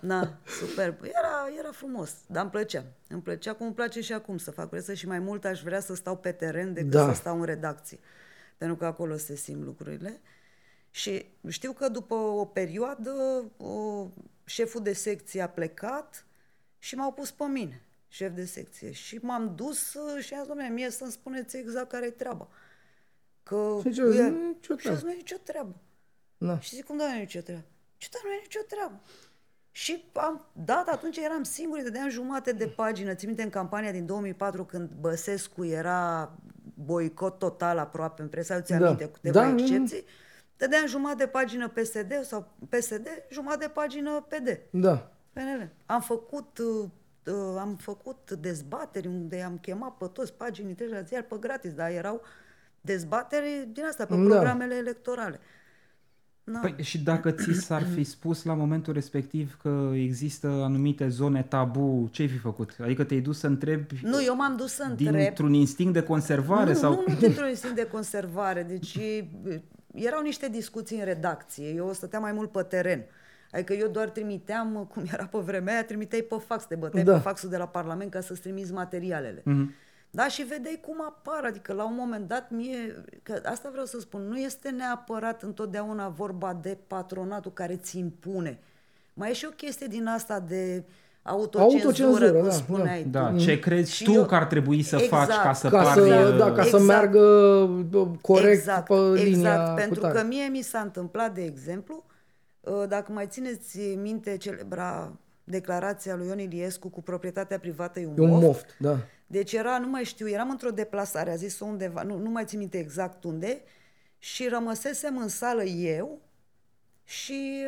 Speaker 2: Na, superb. Era, era frumos, dar îmi plăcea. Îmi plăcea cum îmi place și acum să fac presă și mai mult aș vrea să stau pe teren decât da. să stau în redacție. Pentru că acolo se simt lucrurile. Și știu că după o perioadă, o, șeful de secție a plecat și m-au pus pe mine, șef de secție. Și m-am dus și am zis, domnule, mie să-mi spuneți exact care e treaba. Că
Speaker 3: și ce, nu e nicio treabă.
Speaker 2: Și nu e nicio treabă.
Speaker 3: Da.
Speaker 2: Și zic, cum da, nu e nicio treabă? Ce da, nu e nicio treabă. Și am dat, atunci eram singuri, dădeam jumate de pagină. Țin minte în campania din 2004 când Băsescu era boicot total aproape în presă, ți da. aminte, cu câteva da, excepții. Dădeam jumătate de pagină PSD sau PSD, jumătate de pagină PD.
Speaker 3: Da.
Speaker 2: PNL. Am făcut uh, uh, am făcut dezbateri unde am chemat pe toți paginii treci la ziar pe gratis, dar erau dezbateri din asta, pe da. programele electorale.
Speaker 1: Da. Păi, și dacă ți s-ar fi spus la momentul respectiv că există anumite zone tabu, ce ai fi făcut? Adică te-ai dus să întrebi...
Speaker 2: Nu, eu m-am dus să întreb...
Speaker 1: Dintr-un instinct de conservare?
Speaker 2: Nu,
Speaker 1: sau...
Speaker 2: nu, nu dintr-un instinct de conservare. Deci erau niște discuții în redacție. Eu stăteam mai mult pe teren. Adică eu doar trimiteam, cum era pe vremea aia, trimiteai pe fax, te băteai da. pe faxul de la Parlament ca să-ți trimiți materialele. Mm-hmm. Da, și vedeai cum apar, adică la un moment dat mie, că asta vreau să spun, nu este neapărat întotdeauna vorba de patronatul care ți impune. Mai e și o chestie din asta de autocenzură, autocenzură cum da, spuneai
Speaker 1: da. tu. Da, ce crezi și tu eu, că ar trebui să exact, faci ca să
Speaker 3: ca
Speaker 1: pari...
Speaker 3: Să, da, ca exact, să meargă corect
Speaker 2: exact,
Speaker 3: pe linia
Speaker 2: Exact, pentru că mie mi s-a întâmplat, de exemplu, ă, dacă mai țineți minte celebra declarația lui Ion Iliescu cu proprietatea privată e un,
Speaker 3: e un moft. moft da.
Speaker 2: Deci era, nu mai știu, eram într-o deplasare, a zis-o undeva, nu, nu mai țin minte exact unde, și rămăsesem în sală eu și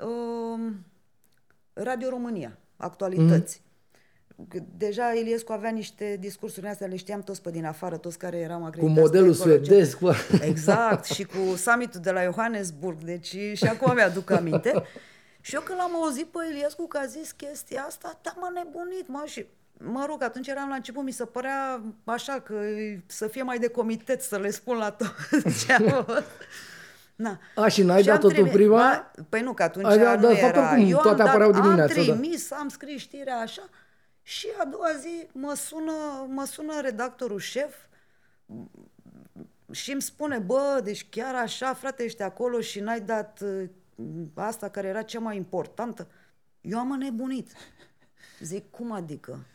Speaker 2: uh, Radio România, actualități. Mm-hmm. Deja Iliescu avea niște discursuri astea, le știam toți pe din afară, toți care eram acreditați.
Speaker 3: Cu modelul suedez. Cu...
Speaker 2: Exact, și cu summitul de la Johannesburg, deci și acum mi-aduc aminte. Și eu când l-am auzit pe Iliescu că a zis chestia asta, da, m-a nebunit, mă, și mă rog, atunci eram la început, mi se părea așa că să fie mai de comitet să le spun la tot
Speaker 3: Na. A, și n-ai dat totul prima? Ba,
Speaker 2: păi nu, că atunci ai, da, nu da, era. Cum, Eu
Speaker 3: toate
Speaker 2: am, dat,
Speaker 3: am
Speaker 2: da. trimis, da. am scris știrea așa și a doua zi mă sună, mă sună redactorul șef și îmi spune, bă, deci chiar așa, frate, ești acolo și n-ai dat uh, asta care era cea mai importantă. Eu am înnebunit. Zic, cum adică?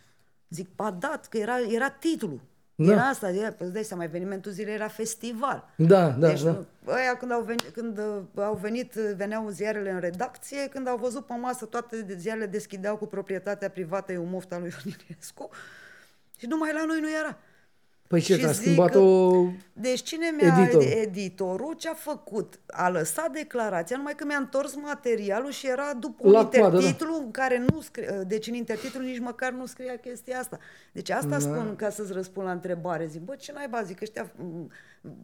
Speaker 2: Zic, ba dat, că era, era titlul. Da. Era asta, era, îți dai seama, evenimentul zilei era festival.
Speaker 3: Da, da,
Speaker 2: deci,
Speaker 3: da.
Speaker 2: Ăia când au venit, când uh, au venit, veneau ziarele în redacție, când au văzut pe masă toate ziarele deschideau cu proprietatea privată, e un moft al lui Ionescu și numai la noi nu era.
Speaker 3: Păi ce, a schimbat-o
Speaker 2: Deci cine mi-a editor. editorul ce a făcut? A lăsat declarația, numai că mi-a întors materialul și era după un intertitlu da. în care nu scrie, deci în intertitlu nici măcar nu scria chestia asta. Deci asta da. spun ca să-ți răspund la întrebare. Zic, bă, ce naiba, zic, ăștia,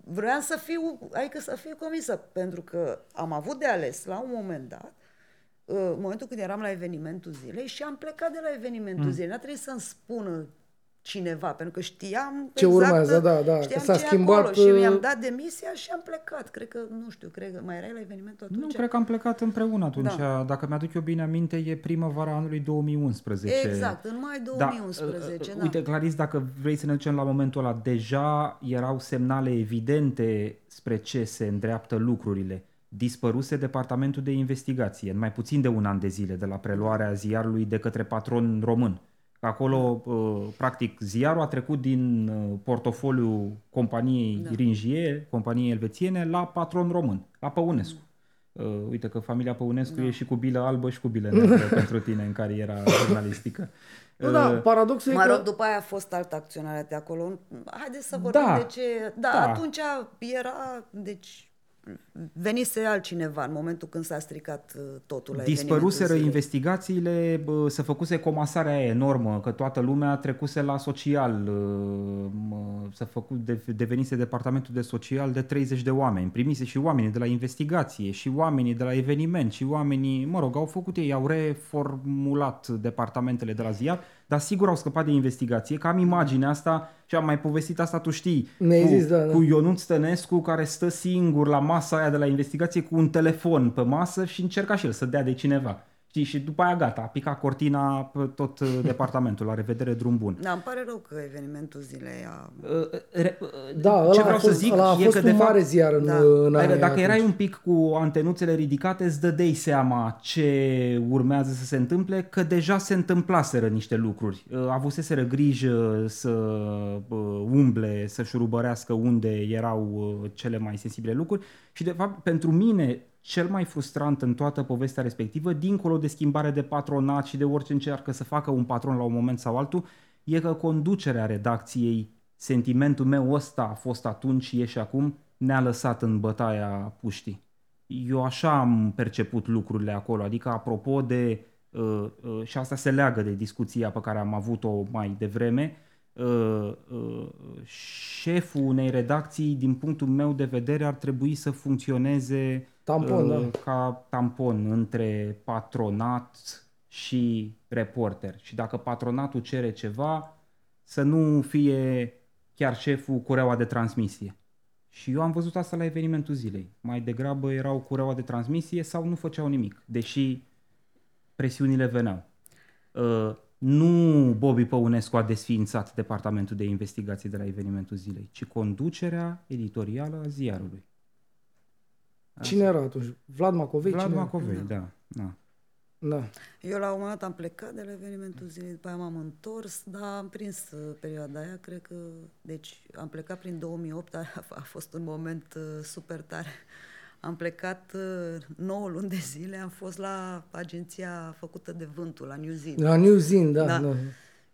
Speaker 2: vreau să fiu, adică să fiu comisă, pentru că am avut de ales la un moment dat, în momentul când eram la evenimentul zilei și am plecat de la evenimentul mm. zilei. N-a trebuit să-mi spună cineva, pentru că știam
Speaker 3: ce
Speaker 2: exact,
Speaker 3: urmează, da, da.
Speaker 2: Știam S-a schimbat acolo și mi-am uh, dat demisia și am plecat. Cred că, nu știu, cred că mai erai la evenimentul atunci?
Speaker 1: Nu, cred că am plecat împreună atunci. Da. Dacă mi-aduc eu bine aminte, e primăvara anului 2011.
Speaker 2: Exact, în mai 2011, da. da.
Speaker 1: Uite, Claris, dacă vrei să ne ducem la momentul ăla, deja erau semnale evidente spre ce se îndreaptă lucrurile. Dispăruse departamentul de investigație, în mai puțin de un an de zile, de la preluarea ziarului de către patron român. Acolo, uh, practic, ziarul a trecut din uh, portofoliu companiei da. Ringie, companiei elvețiene, la patron român, la Păunescu. Uh, uite că familia Păunescu da. e și cu bilă albă și cu bilă neagră pentru tine în cariera jurnalistică.
Speaker 3: Nu, da, paradoxul
Speaker 2: mă rog, că... după aia a fost altă acționare de acolo. Haideți să vorbim da, de ce... Da, da, atunci era, deci venise altcineva în momentul când s-a stricat uh, totul la
Speaker 1: Dispăruseră
Speaker 2: evenimentul zilei.
Speaker 1: investigațiile, bă, se făcuse comasarea aia enormă, că toată lumea trecuse la social, uh, mă, s-a făcut, de, devenise departamentul de social de 30 de oameni, primise și oamenii de la investigație, și oamenii de la eveniment, și oamenii, mă rog, au făcut ei, au reformulat departamentele de la ziar, dar sigur au scăpat de investigație, că am imaginea asta și am mai povestit asta, tu știi,
Speaker 3: Mi-ai
Speaker 1: cu,
Speaker 3: zis, da, da.
Speaker 1: cu Ionut Stănescu care stă singur la masa aia de la investigație cu un telefon pe masă și încerca și el să dea de cineva. Știi? Și după aia gata, a picat cortina pe tot uh, departamentul, la revedere, drum bun.
Speaker 2: Da, îmi pare rău că evenimentul zilei a...
Speaker 1: Uh, re- uh,
Speaker 3: Da, ăla
Speaker 1: ce
Speaker 3: a
Speaker 1: vreau
Speaker 3: fost,
Speaker 1: să zic
Speaker 3: ăla a
Speaker 1: e
Speaker 3: fost
Speaker 1: că de
Speaker 3: un
Speaker 1: fapt
Speaker 3: mare ziar în,
Speaker 2: Da.
Speaker 3: în
Speaker 1: Adică
Speaker 3: anii
Speaker 1: dacă erai
Speaker 3: atunci.
Speaker 1: un pic cu antenuțele ridicate, îți dădeai seama ce urmează să se întâmple, că deja se întâmplaseră niște lucruri. Uh, Avuseseră grijă să uh, umble, să șurubărească unde erau uh, cele mai sensibile lucruri și de fapt pentru mine cel mai frustrant în toată povestea respectivă, dincolo de schimbare de patronat și de orice încearcă să facă un patron la un moment sau altul, e că conducerea redacției, sentimentul meu ăsta a fost atunci și e și acum, ne-a lăsat în bătaia puștii. Eu așa am perceput lucrurile acolo, adică apropo de, uh, uh, și asta se leagă de discuția pe care am avut-o mai devreme, uh, uh, șeful unei redacții, din punctul meu de vedere, ar trebui să funcționeze
Speaker 3: Tampon,
Speaker 1: uh,
Speaker 3: da.
Speaker 1: ca tampon între patronat și reporter. Și dacă patronatul cere ceva, să nu fie chiar șeful cureaua de transmisie. Și eu am văzut asta la evenimentul zilei. Mai degrabă erau cureaua de transmisie sau nu făceau nimic, deși presiunile veneau. Uh, nu Bobby Păunescu a desființat departamentul de investigații de la evenimentul zilei, ci conducerea editorială a ziarului.
Speaker 3: Cine era atunci? Vlad Macovei?
Speaker 1: Vlad
Speaker 3: Cine era?
Speaker 1: Macovei, da. da.
Speaker 3: Da.
Speaker 2: Eu la un moment dat am plecat de la evenimentul zilei, după aia m-am întors, dar am prins uh, perioada aia, cred că, deci am plecat prin 2008, a, a fost un moment uh, super tare. Am plecat uh, 9 luni de zile, am fost la agenția făcută de vântul, la New Zealand.
Speaker 3: La New Zealand, da.
Speaker 2: Da.
Speaker 3: da.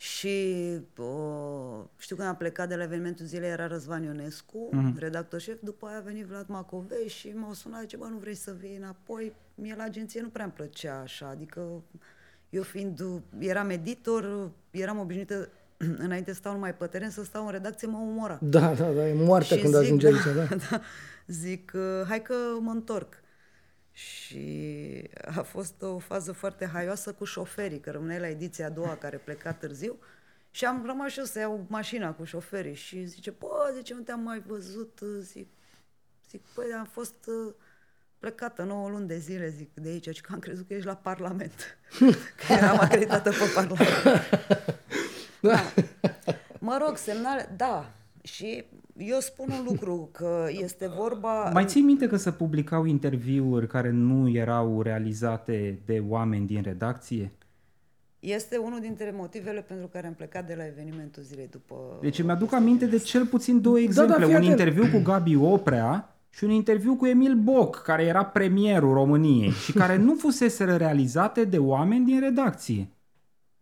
Speaker 2: Și o, știu când am plecat de la evenimentul zilei era Răzvan Ionescu,
Speaker 1: Mhm.
Speaker 2: mm-hmm. redactor șef, după aia a venit Vlad Macovei și m-au sunat, zice, bă, nu vrei să vii înapoi? Mie la agenție nu prea îmi plăcea așa, adică eu fiind, eram editor, eram obișnuită înainte să stau numai pe teren, să stau în redacție, mă umora.
Speaker 3: Da, da, da, e moartea
Speaker 2: Și
Speaker 3: când
Speaker 2: zic,
Speaker 3: ajunge aici, da.
Speaker 2: da. Zic, uh, hai că mă întorc. Și a fost o fază foarte haioasă cu șoferii, că rămâneai la ediția a doua care pleca târziu. Și am rămas și eu să iau mașina cu șoferii și zice, bă, zice, nu te-am mai văzut, zic, zic, păi am fost uh, plecată 9 luni de zile, zic, de aici, și că am crezut că ești la Parlament, că eram acreditată pe Parlament.
Speaker 3: Da.
Speaker 2: Mă rog, semnale, da, și eu spun un lucru, că este vorba...
Speaker 1: Mai ții minte că se publicau interviuri care nu erau realizate de oameni din redacție?
Speaker 2: Este unul dintre motivele pentru care am plecat de la evenimentul zilei după...
Speaker 1: Deci îmi aduc aminte de cel puțin două exemple.
Speaker 3: da, fii
Speaker 1: un
Speaker 3: atent.
Speaker 1: interviu cu Gabi Oprea și un interviu cu Emil Boc, care era premierul României și care nu fusese realizate de oameni din redacție.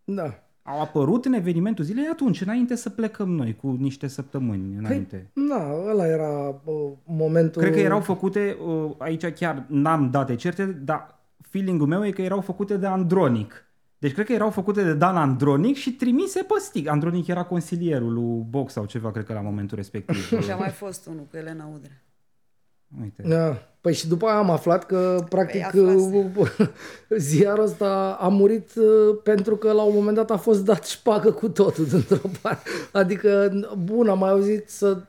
Speaker 3: Da.
Speaker 1: Au apărut în evenimentul zilei atunci, înainte să plecăm noi, cu niște săptămâni înainte.
Speaker 3: Da, ăla era uh, momentul...
Speaker 1: Cred că erau făcute, uh, aici chiar n-am date certe, dar feeling-ul meu e că erau făcute de Andronic. Deci cred că erau făcute de Dan Andronic și trimise pe stick. Andronic era consilierul lui Box sau ceva, cred că la momentul respectiv.
Speaker 2: Și a mai fost unul cu Elena Udrea.
Speaker 1: Uite.
Speaker 3: Da. Păi și după aia am aflat că, practic,
Speaker 2: aflase.
Speaker 3: ziarul ăsta a murit uh, pentru că la un moment dat a fost dat șpagă cu totul dintr-o parte. Adică, bun, am mai auzit să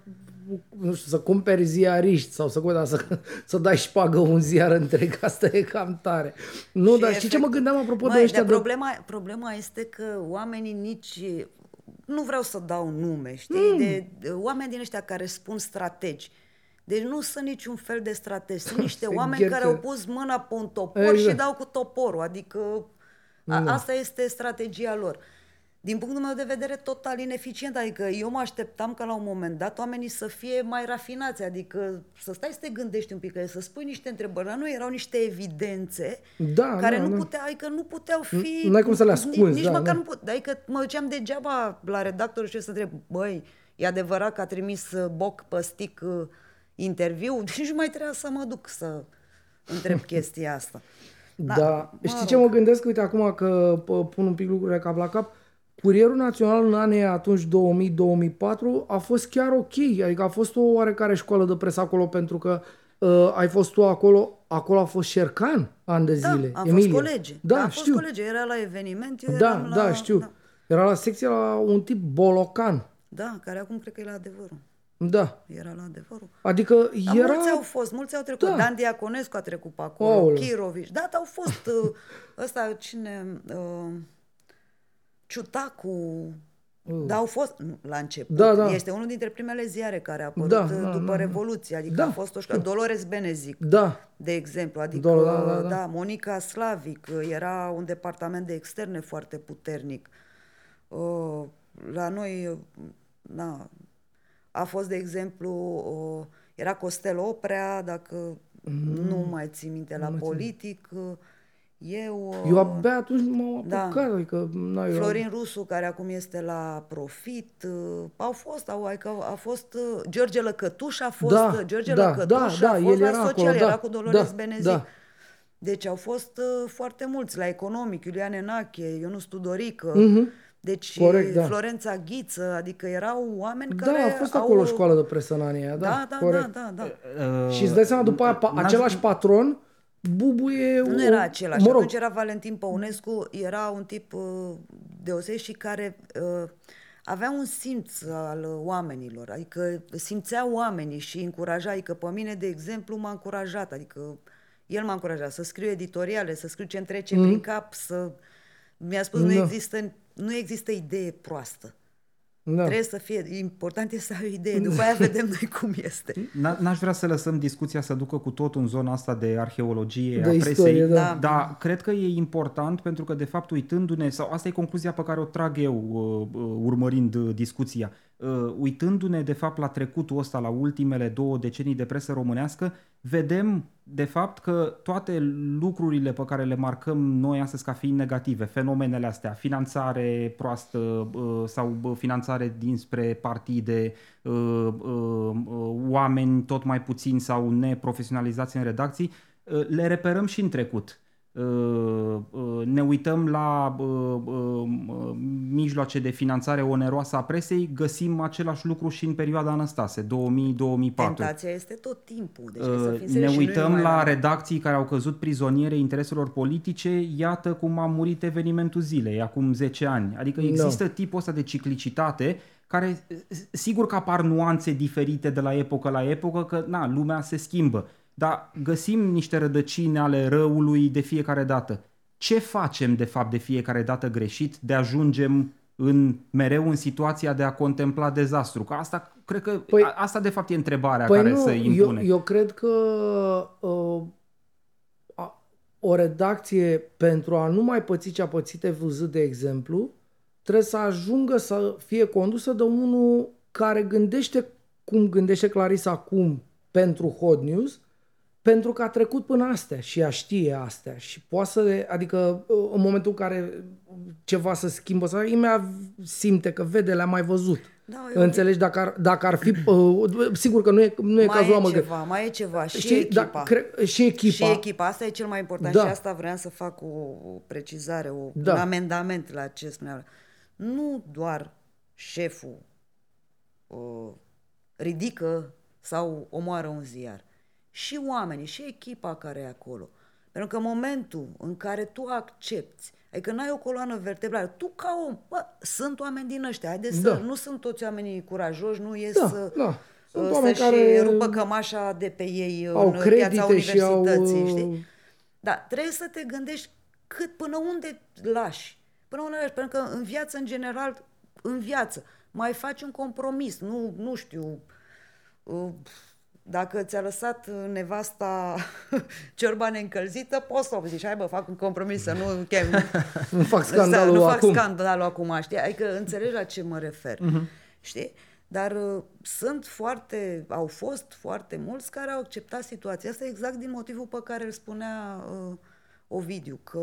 Speaker 3: nu știu, să cumperi ziariști sau să, da, să, să dai șpagă un ziar întreg, asta e cam tare. Nu,
Speaker 2: Și
Speaker 3: dar știi ce mă
Speaker 2: efect-
Speaker 3: gândeam apropo de
Speaker 2: Măi,
Speaker 3: ăștia
Speaker 2: dar
Speaker 3: de...
Speaker 2: problema, problema este că oamenii nici... Nu vreau să dau nume, știi? Mm. De, de oameni din ăștia care spun strategi. Deci nu sunt niciun fel de strategi. Sunt niște
Speaker 3: Se
Speaker 2: oameni
Speaker 3: gherță.
Speaker 2: care au pus mâna pe un topor
Speaker 3: Exact.
Speaker 2: și dau cu toporul. Adică a, asta este strategia lor. Din punctul meu de vedere, total ineficient. Adică eu mă așteptam ca la un moment dat oamenii să fie mai rafinați. Adică să stai să te gândești un pic, să spui niște întrebări. Dar nu erau niște evidențe
Speaker 3: Da,
Speaker 2: care
Speaker 3: da,
Speaker 2: nu
Speaker 3: da.
Speaker 2: putea, adică nu puteau fi...
Speaker 3: N-ai cum să le
Speaker 2: nici-
Speaker 3: ascunzi,
Speaker 2: Nici
Speaker 3: da,
Speaker 2: măcar
Speaker 3: da.
Speaker 2: nu pot. Adică mă duceam degeaba la redactorul și să întreb, băi, e adevărat că a trimis uh, Boc pe stick uh, interviu, deci nu mai trebuia să mă duc să întreb chestia asta.
Speaker 3: Da, da. știi rog. ce mă gândesc? Uite, acum că pun un pic lucrurile cap la cap, Curierul Național în anii atunci 2000-2004 a fost chiar ok, adică a fost o oarecare școală de presă acolo pentru că uh, ai fost tu acolo, acolo a fost Șercan ani de
Speaker 2: da,
Speaker 3: zile.
Speaker 2: am
Speaker 3: Emilia.
Speaker 2: fost colegi.
Speaker 3: Da,
Speaker 2: da
Speaker 3: știu.
Speaker 2: fost colegi, era la eveniment, eu
Speaker 3: da,
Speaker 2: eram la...
Speaker 3: Da, știu. Da. Era la secția la un tip bolocan.
Speaker 2: Da, care acum cred că e la adevărul.
Speaker 3: Da.
Speaker 2: Era la adevărul.
Speaker 3: Adică
Speaker 2: Dar
Speaker 3: era...
Speaker 2: mulți au fost, mulți au trecut.
Speaker 3: Da.
Speaker 2: Dan Diaconescu a trecut pe acolo,
Speaker 3: Aoleu.
Speaker 2: Chirovici. Da, au fost uh, ăsta, cine... Uh, Ciutacu...
Speaker 3: Uh.
Speaker 2: Da, au fost nu, la început.
Speaker 3: Da, da.
Speaker 2: Este unul dintre primele ziare care a apărut
Speaker 3: Da,
Speaker 2: uh,
Speaker 3: da,
Speaker 2: după
Speaker 3: da, da.
Speaker 2: Revoluție. Adică
Speaker 3: Da,
Speaker 2: a fost o școală. Dolores Benezic,
Speaker 3: Da.
Speaker 2: de exemplu. Adică,
Speaker 3: Dol- da, da, da.
Speaker 2: da, Monica Slavic. uh, Era un departament de externe foarte puternic. Uh, La noi, uh, na, a fost, de exemplu, uh, era Costel Oprea, dacă nu mai țin minte, la politic. uh, Eu, uh,
Speaker 3: Eu abia atunci m-am
Speaker 2: Da.
Speaker 3: apucat, adică... Na, eu...
Speaker 2: Florin Rusu, care acum este la Profit, uh, au fost, au, adică a fost, uh, George Lăcătuș a fost,
Speaker 3: Da,
Speaker 2: uh, George
Speaker 3: da,
Speaker 2: Lăcătuș
Speaker 3: da,
Speaker 2: a
Speaker 3: da,
Speaker 2: fost
Speaker 3: el
Speaker 2: la
Speaker 3: era
Speaker 2: social,
Speaker 3: acolo, da,
Speaker 2: era cu Dolores
Speaker 3: da,
Speaker 2: Benezic.
Speaker 3: da.
Speaker 2: Deci au fost uh, foarte mulți, la economic, Iulian Enache, Ionus Tudorică, deci
Speaker 3: Mhm. Corect, da.
Speaker 2: Florența Ghiță, adică erau oameni
Speaker 3: Da,
Speaker 2: care
Speaker 3: a fost
Speaker 2: au...
Speaker 3: acolo școală de presă în anii aia, da,
Speaker 2: Da, da,
Speaker 3: corect.
Speaker 2: da, da, da.
Speaker 1: Uh,
Speaker 3: Și îți dai seama, după aia, pa,
Speaker 1: n-aș-
Speaker 3: același patron bubuie...
Speaker 2: Nu
Speaker 3: o-
Speaker 2: era același.
Speaker 3: Mă rog,
Speaker 2: Atunci era Valentin Păunescu, era un tip uh, deosebit și care uh, avea un simț al uh, oamenilor, adică simțea oamenii și îi încuraja, adică pe mine, de exemplu, m-a încurajat, adică el m-a încurajat să scriu editoriale, să scriu ce-mi trece mm. prin cap, să... Mi-a spus, nu,
Speaker 3: Da.
Speaker 2: există, nu există idee proastă.
Speaker 3: da.
Speaker 2: Trebuie să fie, important este să ai o idee, după aia vedem noi cum este.
Speaker 1: N- N-aș vrea să lăsăm discuția să ducă cu tot în zona asta de arheologie,
Speaker 3: De
Speaker 1: a
Speaker 3: istorie,
Speaker 1: presei,
Speaker 3: da.
Speaker 1: dar cred că e important pentru că, de fapt, uitându-ne, sau asta e concluzia pe care o trag eu uh, uh, urmărind uh, discuția, uh, uitându-ne, de fapt, la trecutul ăsta, la ultimele două decenii de presă românească, vedem, de fapt, că toate lucrurile pe care le marcăm noi astăzi ca fiind negative, fenomenele astea, finanțare proastă uh, sau uh, finanțare dinspre partide, uh, uh, uh, oameni tot mai puțini sau neprofesionalizați în redacții, uh, le reperăm și în trecut. Uh, uh, Ne uităm la uh, uh, uh, mijloace de finanțare oneroasă a presei, găsim același lucru și în perioada Anastase, 2000-2004.
Speaker 2: Tentația este tot timpul. Deci să
Speaker 1: Uh,
Speaker 2: fim
Speaker 1: ne
Speaker 2: serioși și nu
Speaker 1: uităm
Speaker 2: numai
Speaker 1: la redacții care au căzut prizoniere intereselor politice, iată cum a murit evenimentul zilei, acum 10 ani. Adică există tipul ăsta de ciclicitate care, s- sigur că apar nuanțe diferite de la epocă la epocă, că na, lumea se schimbă, dar găsim niște rădăcini ale răului de fiecare dată. Ce facem de fapt de fiecare dată greșit de ajungem în, mereu în situația de a contempla dezastru? Că asta, cred că,
Speaker 3: Păi-
Speaker 1: a, asta de fapt e întrebarea
Speaker 3: Păi
Speaker 1: care
Speaker 3: nu,
Speaker 1: se
Speaker 3: eu,
Speaker 1: impune.
Speaker 3: eu cred că uh, a, o redacție, pentru a nu mai păți ce a pățit TVZ, de exemplu, trebuie să ajungă să fie condusă de unul care gândește cum gândește Clarisa acum pentru Hot News, pentru că a trecut până astea și ea știe astea și poate să, le- adică uh, în momentul în care ceva se schimbă sau imediat simte că vede, le-a mai văzut.
Speaker 2: Da, eu-
Speaker 3: Înțelegi? Dacă ar, dacă ar fi... Uh, sigur că nu e, nu e
Speaker 2: mai
Speaker 3: cazul la
Speaker 2: e
Speaker 3: măgă.
Speaker 2: ceva, mai e ceva. Și
Speaker 3: Știi,
Speaker 2: echipa.
Speaker 3: da, cre- și echipa.
Speaker 2: Și echipa, asta e cel mai important
Speaker 3: Da.
Speaker 2: și asta vreau să fac o, o precizare, o,
Speaker 3: Da.
Speaker 2: un amendament la ce spunea. Nu doar șeful uh, ridică sau omoară un ziar, și oamenii, și echipa care e acolo. Pentru că în momentul în care tu accepti, adică n-ai o coloană vertebrală, tu ca om, bă, sunt oameni din ăștia, haideți
Speaker 3: Da.
Speaker 2: să, nu sunt toți oamenii curajoși, nu ies
Speaker 3: Da,
Speaker 2: să,
Speaker 3: da. Sunt
Speaker 2: uh,
Speaker 3: oameni
Speaker 2: să-și
Speaker 3: care
Speaker 2: rupă cămașa de pe ei
Speaker 3: au
Speaker 2: în piața
Speaker 3: credite și au,
Speaker 2: universității,
Speaker 3: uh,
Speaker 2: știi? Da, trebuie să te gândești cât, până unde lași. Până unde lași, pentru că în viață, în general, în viață, mai faci un compromis, nu, nu știu, uh, dacă ți-a lăsat nevasta ciorba neîncălzită, poți să o zici, hai bă, fac un compromis să nu chem,
Speaker 3: Nu fac
Speaker 2: să
Speaker 3: scandalul
Speaker 2: nu fac
Speaker 3: acum.
Speaker 2: scandalul acum, știi? Adică înțelegi la ce mă refer, știi? Dar uh, sunt foarte, au fost foarte mulți care au acceptat situația asta exact din motivul pe care îl spunea uh, Ovidiu, că,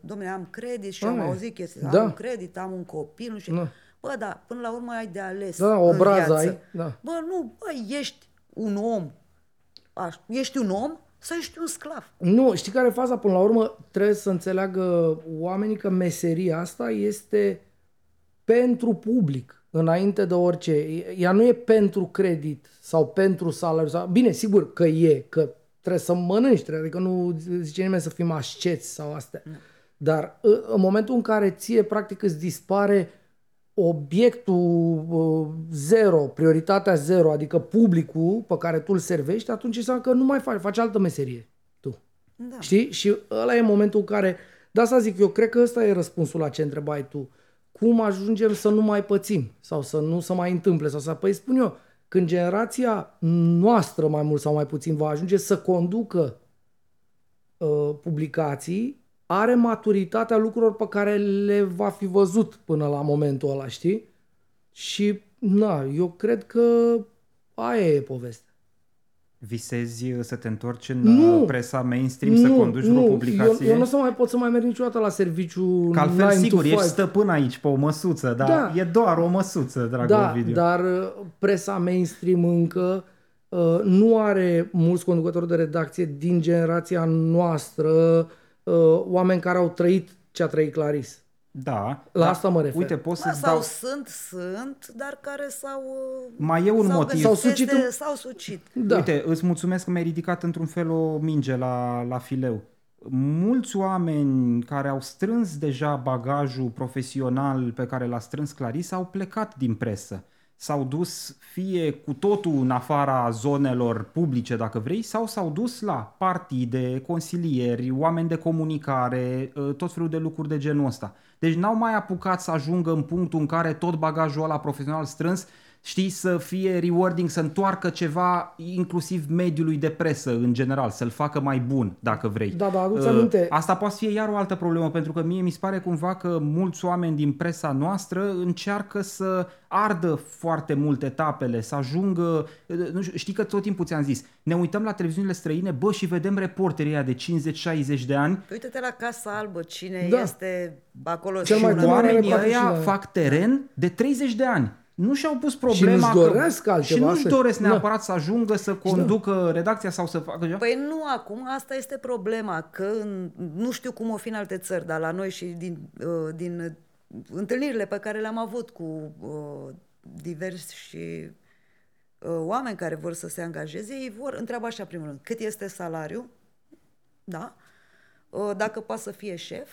Speaker 2: domnule, am credit și am
Speaker 3: Ai,
Speaker 2: auzit chestia,
Speaker 3: da.
Speaker 2: am un credit, am un copil, nu știu.
Speaker 3: Da.
Speaker 2: Bă, da, până la urmă ai de ales
Speaker 3: Da, o
Speaker 2: în
Speaker 3: brază
Speaker 2: viață.
Speaker 3: ai, da.
Speaker 2: Bă, nu, bă, ești un om Aș, ești un om sau ești un sclav?
Speaker 3: Nu, știi care e faza? Până la urmă trebuie să înțeleagă oamenii că meseria asta este pentru public, înainte de orice. Ea nu e pentru credit sau pentru salariu. Sau... Bine, sigur că e, că trebuie să mănânci, trebuie, adică nu zice nimeni să fim asceți sau astea. Nu. Dar în momentul în care ție practic îți dispare obiectul uh, zero, prioritatea zero, adică publicul pe care tu îl servești, atunci înseamnă că nu mai faci, faci altă meserie tu. Da. Știi? Și ăla e momentul în care, de asta zic eu, cred că ăsta e răspunsul la ce întrebai tu. Cum ajungem să nu mai pățim sau să nu se mai întâmple sau să, păi spun eu, când generația noastră mai mult sau mai puțin va ajunge să conducă uh, publicații, are maturitatea lucrurilor pe care le va fi văzut până la momentul ăla, știi? Și, na, eu cred că aia e povestea.
Speaker 1: Visezi să te întorci în nu, presa mainstream, nu, să conduci nu, o publicație?
Speaker 3: Eu, eu nu o să mai pot să mai merg niciodată la serviciu
Speaker 1: Că altfel, sigur, ești stăpân aici pe o măsuță, dar da. e doar o măsuță, dragă
Speaker 3: da,
Speaker 1: Ovidiu.
Speaker 3: dar uh, presa mainstream încă uh, nu are mulți conducători de redacție din generația noastră uh, oameni care au trăit ce a trăit Claris.
Speaker 1: Da.
Speaker 3: La da, asta mă refer.
Speaker 1: Uite, poți să
Speaker 2: sau dau... sunt, sunt, dar care s-au...
Speaker 1: Mai e un
Speaker 2: s-au
Speaker 1: motiv.
Speaker 2: S-au sucit. De, s-au sucit.
Speaker 1: Da. Uite, îți mulțumesc că mi-ai ridicat într-un fel o minge la, la fileu. Mulți oameni care au strâns deja bagajul profesional pe care l-a strâns Claris au plecat din presă s-au dus fie cu totul în afara zonelor publice, dacă vrei, sau s-au dus la partide, consilieri, oameni de comunicare, ă, tot felul de lucruri de genul ăsta. Deci n-au mai apucat să ajungă în punctul în care tot bagajul ăla profesional strâns știi, să fie rewarding, să întoarcă ceva inclusiv mediului de presă în general, să-l facă mai bun, dacă vrei.
Speaker 3: Da, da, aduți uh, aminte.
Speaker 1: Asta poate fi iar o altă problemă, pentru că mie mi se pare cumva că mulți oameni din presa noastră încearcă să ardă foarte mult etapele, să ajungă, uh, nu știu, știi că tot timpul ți-am zis, ne uităm la televiziunile străine, bă, și vedem reporterii de 50-60 de ani.
Speaker 2: Uite-te la Casa Albă, cine da. este acolo.
Speaker 1: Cel mai oamenii ăia fac teren de 30 de ani nu și-au pus problema
Speaker 3: și nu doresc că, altceva
Speaker 1: și nu-și doresc da. neapărat da. să ajungă să conducă da. redacția sau să facă ceva.
Speaker 2: Păi nu acum, asta este problema, că nu știu cum o fi în alte țări, dar la noi și din, uh, din întâlnirile pe care le-am avut cu uh, diversi și uh, oameni care vor să se angajeze, ei vor, întreabă așa primul rând, cât este salariul, da? Dacă poate să fie șef,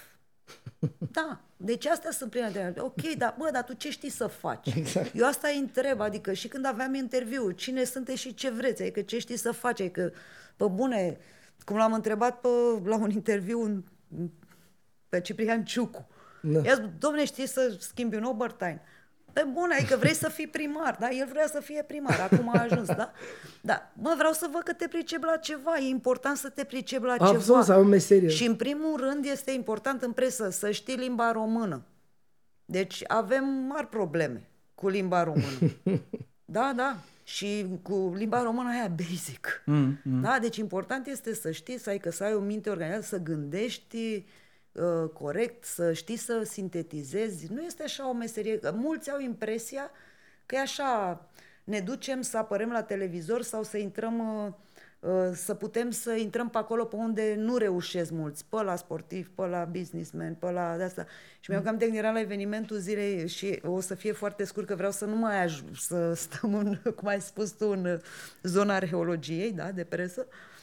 Speaker 2: da, deci astea sunt primele întrebări. Ok, dar bă, dar tu ce știi să faci? Exact. Eu asta îi întreb, adică și când aveam interviu, cine sunteți și ce vreți, adică ce știi să faci, adică, pe bune, cum l-am întrebat pe, la un interviu pe Ciprian Ciucu. Da. I-a zis, domne, știi să schimbi un overtime? Pe bune, adică vrei să fii primar, da? El vrea să fie primar, acum a ajuns, da? Da, mă, vreau să văd că te pricep la ceva, e important să te pricep la
Speaker 3: Absolut,
Speaker 2: ceva.
Speaker 3: să ai o meserie.
Speaker 2: Și în primul rând este important în presă să știi limba română. Deci avem mari probleme cu limba română. da, da. Și cu limba română aia basic. Mm, mm. Da, deci important este să știi, să ai, că să ai o minte organizată, să gândești Uh, corect, să știi să sintetizezi. Nu este așa o meserie. Mulți au impresia că e așa, ne ducem să apărăm la televizor sau să intrăm, uh, uh, să putem să intrăm pe acolo pe unde nu reușesc mulți, pe la sportiv, pe la businessman, pe la de asta. Și mi-am cam era la evenimentul zilei și o să fie foarte scurt că vreau să nu mai ajung să stăm în, cum ai spus tu, în zona arheologiei, da, de presă. Uh,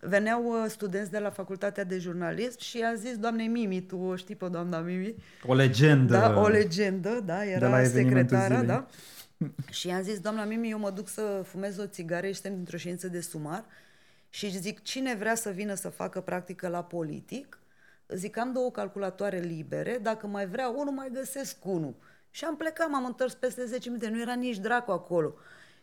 Speaker 2: veneau uh, studenți de la facultatea de jurnalism și a zis, doamne Mimi, tu o știi pe doamna Mimi?
Speaker 1: O legendă.
Speaker 2: Da, o legendă, da, era secretara, zilei. da. și i-am zis, doamna Mimi, eu mă duc să fumez o țigară, suntem într-o ședință de sumar și zic, cine vrea să vină să facă practică la politic, zic, am două calculatoare libere, dacă mai vrea unul, mai găsesc unul. Și am plecat, m-am întors peste 10 minute, nu era nici dracu acolo.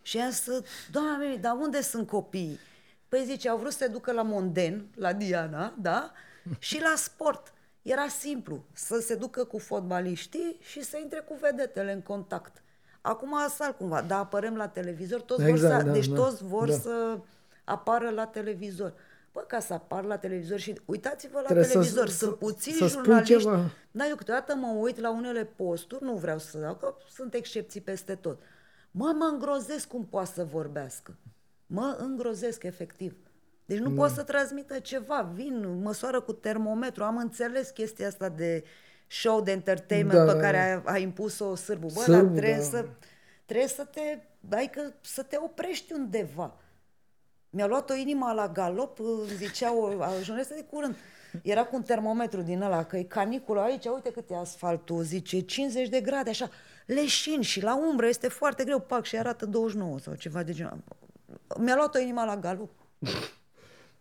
Speaker 2: Și am zis, doamna Mimi, dar unde sunt copiii? Păi zice, au vrut să se ducă la Monden, la Diana, da? Și la sport. Era simplu, să se ducă cu fotbaliștii și să intre cu vedetele în contact. Acum asta cumva, dar apărăm la televizor, toți exact, vor să, da, deci da, toți vor da. să apară la televizor. Bă, ca să apar la televizor și uitați-vă la Trebuie televizor, să, sunt puțini să jurnaliști. Ceva. Da, eu câteodată mă uit la unele posturi, nu vreau să dau, că sunt excepții peste tot. Mă, mă îngrozesc cum poate să vorbească. Mă îngrozesc efectiv. Deci nu pot să transmită ceva. Vin, măsoară cu termometru. Am înțeles chestia asta de show de entertainment
Speaker 3: Da.
Speaker 2: pe care a, a impus-o sârbul. Bă,
Speaker 3: Sârbu,
Speaker 2: dar trebuie,
Speaker 3: da.
Speaker 2: să, trebuie să te, adică să te oprești undeva. Mi-a luat o inima la galop, îmi zicea o a- jurnalistă de curând. Era cu un termometru din ăla, că e caniculă aici, uite cât e asfaltul, zice, 50 de grade, așa, leșin și la umbră este foarte greu, pac, și arată 29 sau ceva de genul. Mi-a luat o inima la galop.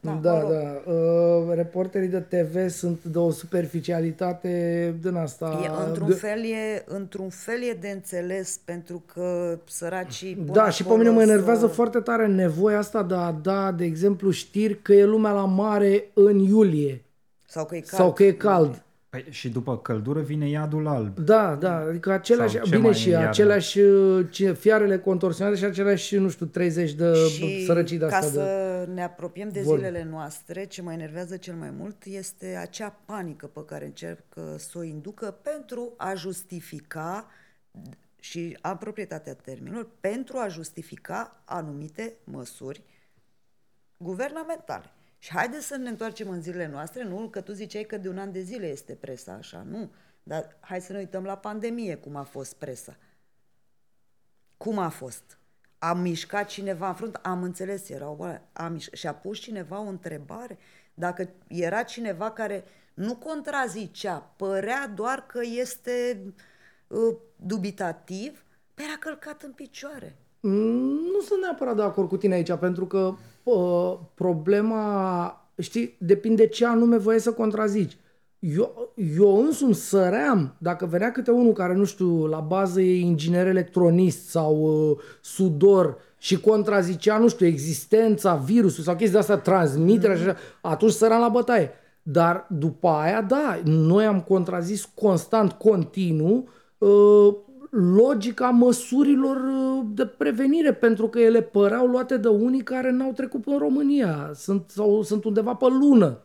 Speaker 3: Da,
Speaker 2: Da,
Speaker 3: da.
Speaker 2: mă rog.
Speaker 3: da. Uh, reporterii de TV sunt de o superficialitate din asta.
Speaker 2: E, într-un,
Speaker 3: de-
Speaker 2: fel e, într-un fel e de înțeles, pentru că săracii pun
Speaker 3: Da, și pe
Speaker 2: acolo
Speaker 3: mine mă
Speaker 2: să-
Speaker 3: enervează foarte tare nevoia asta de a da, de exemplu, știri că e lumea la mare în iulie
Speaker 2: Sau că e cald.
Speaker 3: sau că e cald.
Speaker 1: Păi, și după căldură vine iadul alb.
Speaker 3: Da, da, adică aceleași,
Speaker 1: Sau ce
Speaker 3: bine
Speaker 1: mai
Speaker 3: și
Speaker 1: e iarna?
Speaker 3: aceleași uh, ce- fiarele contorsionate și aceleași, nu știu, 30 de
Speaker 2: Și
Speaker 3: sărăcii de
Speaker 2: ca
Speaker 3: asta. De...
Speaker 2: să ne apropiem de
Speaker 3: vorbe.
Speaker 2: zilele noastre, ce mă enervează cel mai mult este acea panică pe care încercă să o inducă pentru a justifica și am proprietatea termenilor, pentru a justifica anumite măsuri guvernamentale. Și haideți să ne întoarcem în zilele noastre, nu că tu ziceai că de un an de zile este presa așa, nu. Dar hai să ne uităm la pandemie, cum a fost presa. Cum a fost? A mișcat cineva în frunte? Am înțeles, era o boală. A miș- și a pus cineva o întrebare? Dacă era cineva care nu contrazicea, părea doar că este uh, dubitativ, pe era călcat în picioare.
Speaker 3: Mm, Nu sunt neapărat de acord cu tine aici, pentru că uh, problema, știi, depinde ce anume voiai să contrazici. Eu, eu însumi săream, dacă venea câte unul care, nu știu, la bază e inginer electronist sau uh, sudor și contrazicea, nu știu, existența virusului sau chestii de asta, transmiterea și așa, atunci săream la bătaie. Dar după aia, da, noi am contrazis constant, continuu, uh, logica măsurilor uh, de prevenire, pentru că ele păreau luate de unii care n-au trecut în România, sunt, sau sunt undeva pe lună.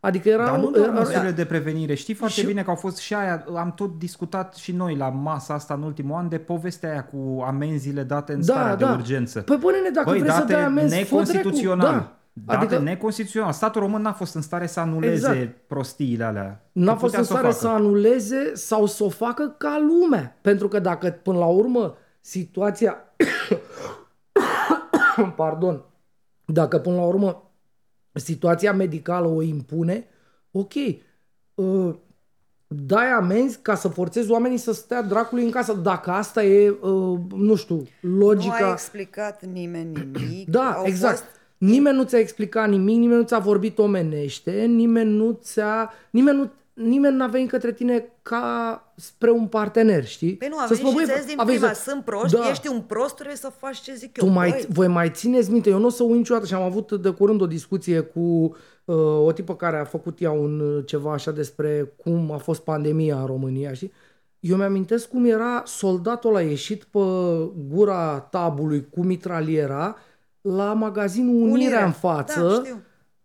Speaker 3: Adică erau...
Speaker 1: Dar nu doar
Speaker 3: era-
Speaker 1: măsurile de prevenire. Știi foarte
Speaker 3: Și-
Speaker 1: bine că au fost și aia, am tot discutat și noi la masa asta în ultimul an de povestea aia cu amenziile date în starea de urgență.
Speaker 3: Păi pune-ne, dacă
Speaker 1: Băi,
Speaker 3: vrei să
Speaker 1: date
Speaker 3: dai amenzi, fă
Speaker 1: neconstituțional.
Speaker 3: dracu, Da.
Speaker 1: Date
Speaker 3: Adică
Speaker 1: neconstituțional. Statul român n-a fost în stare să anuleze
Speaker 3: Exact.
Speaker 1: prostiile alea.
Speaker 3: n-a
Speaker 1: Că
Speaker 3: fost
Speaker 1: putea
Speaker 3: în
Speaker 1: să o
Speaker 3: stare
Speaker 1: facă.
Speaker 3: să anuleze sau să o facă ca lumea. Pentru că dacă până la urmă situația... Pardon. Dacă până la urmă situația medicală o impune, ok. Uh, dai amenzi ca să forțezi oamenii să stea dracului în casă. Dacă asta e, uh, nu știu, logica...
Speaker 2: Nu a explicat nimeni nimic.
Speaker 3: Da,
Speaker 2: Au
Speaker 3: exact.
Speaker 2: Fost,
Speaker 3: Nimeni nu ți-a explicat nimic, nimeni nu ți-a vorbit omenește, nimeni nu ți-a... Nimeni nu nimeni n-a venit către tine ca spre un partener, știi?
Speaker 2: Păi nu, a
Speaker 3: Să
Speaker 2: venit
Speaker 3: spun,
Speaker 2: și
Speaker 3: băi,
Speaker 2: ți din
Speaker 3: aveți-
Speaker 2: prima, sunt proști,
Speaker 3: Da.
Speaker 2: ești un prost, trebuie să faci ce zic
Speaker 3: Tu
Speaker 2: eu.
Speaker 3: mai,
Speaker 2: Băi,
Speaker 3: voi mai țineți minte, eu nu o să uit niciodată și am avut de curând o discuție cu uh, o tipă care a făcut ea un uh, ceva așa despre cum a fost pandemia în România, știi? Eu mi-amintesc cum era soldatul ăla ieșit pe gura tabului cu mitraliera la magazinul Unirea,
Speaker 2: Unirea.
Speaker 3: în față,
Speaker 2: Da, știu.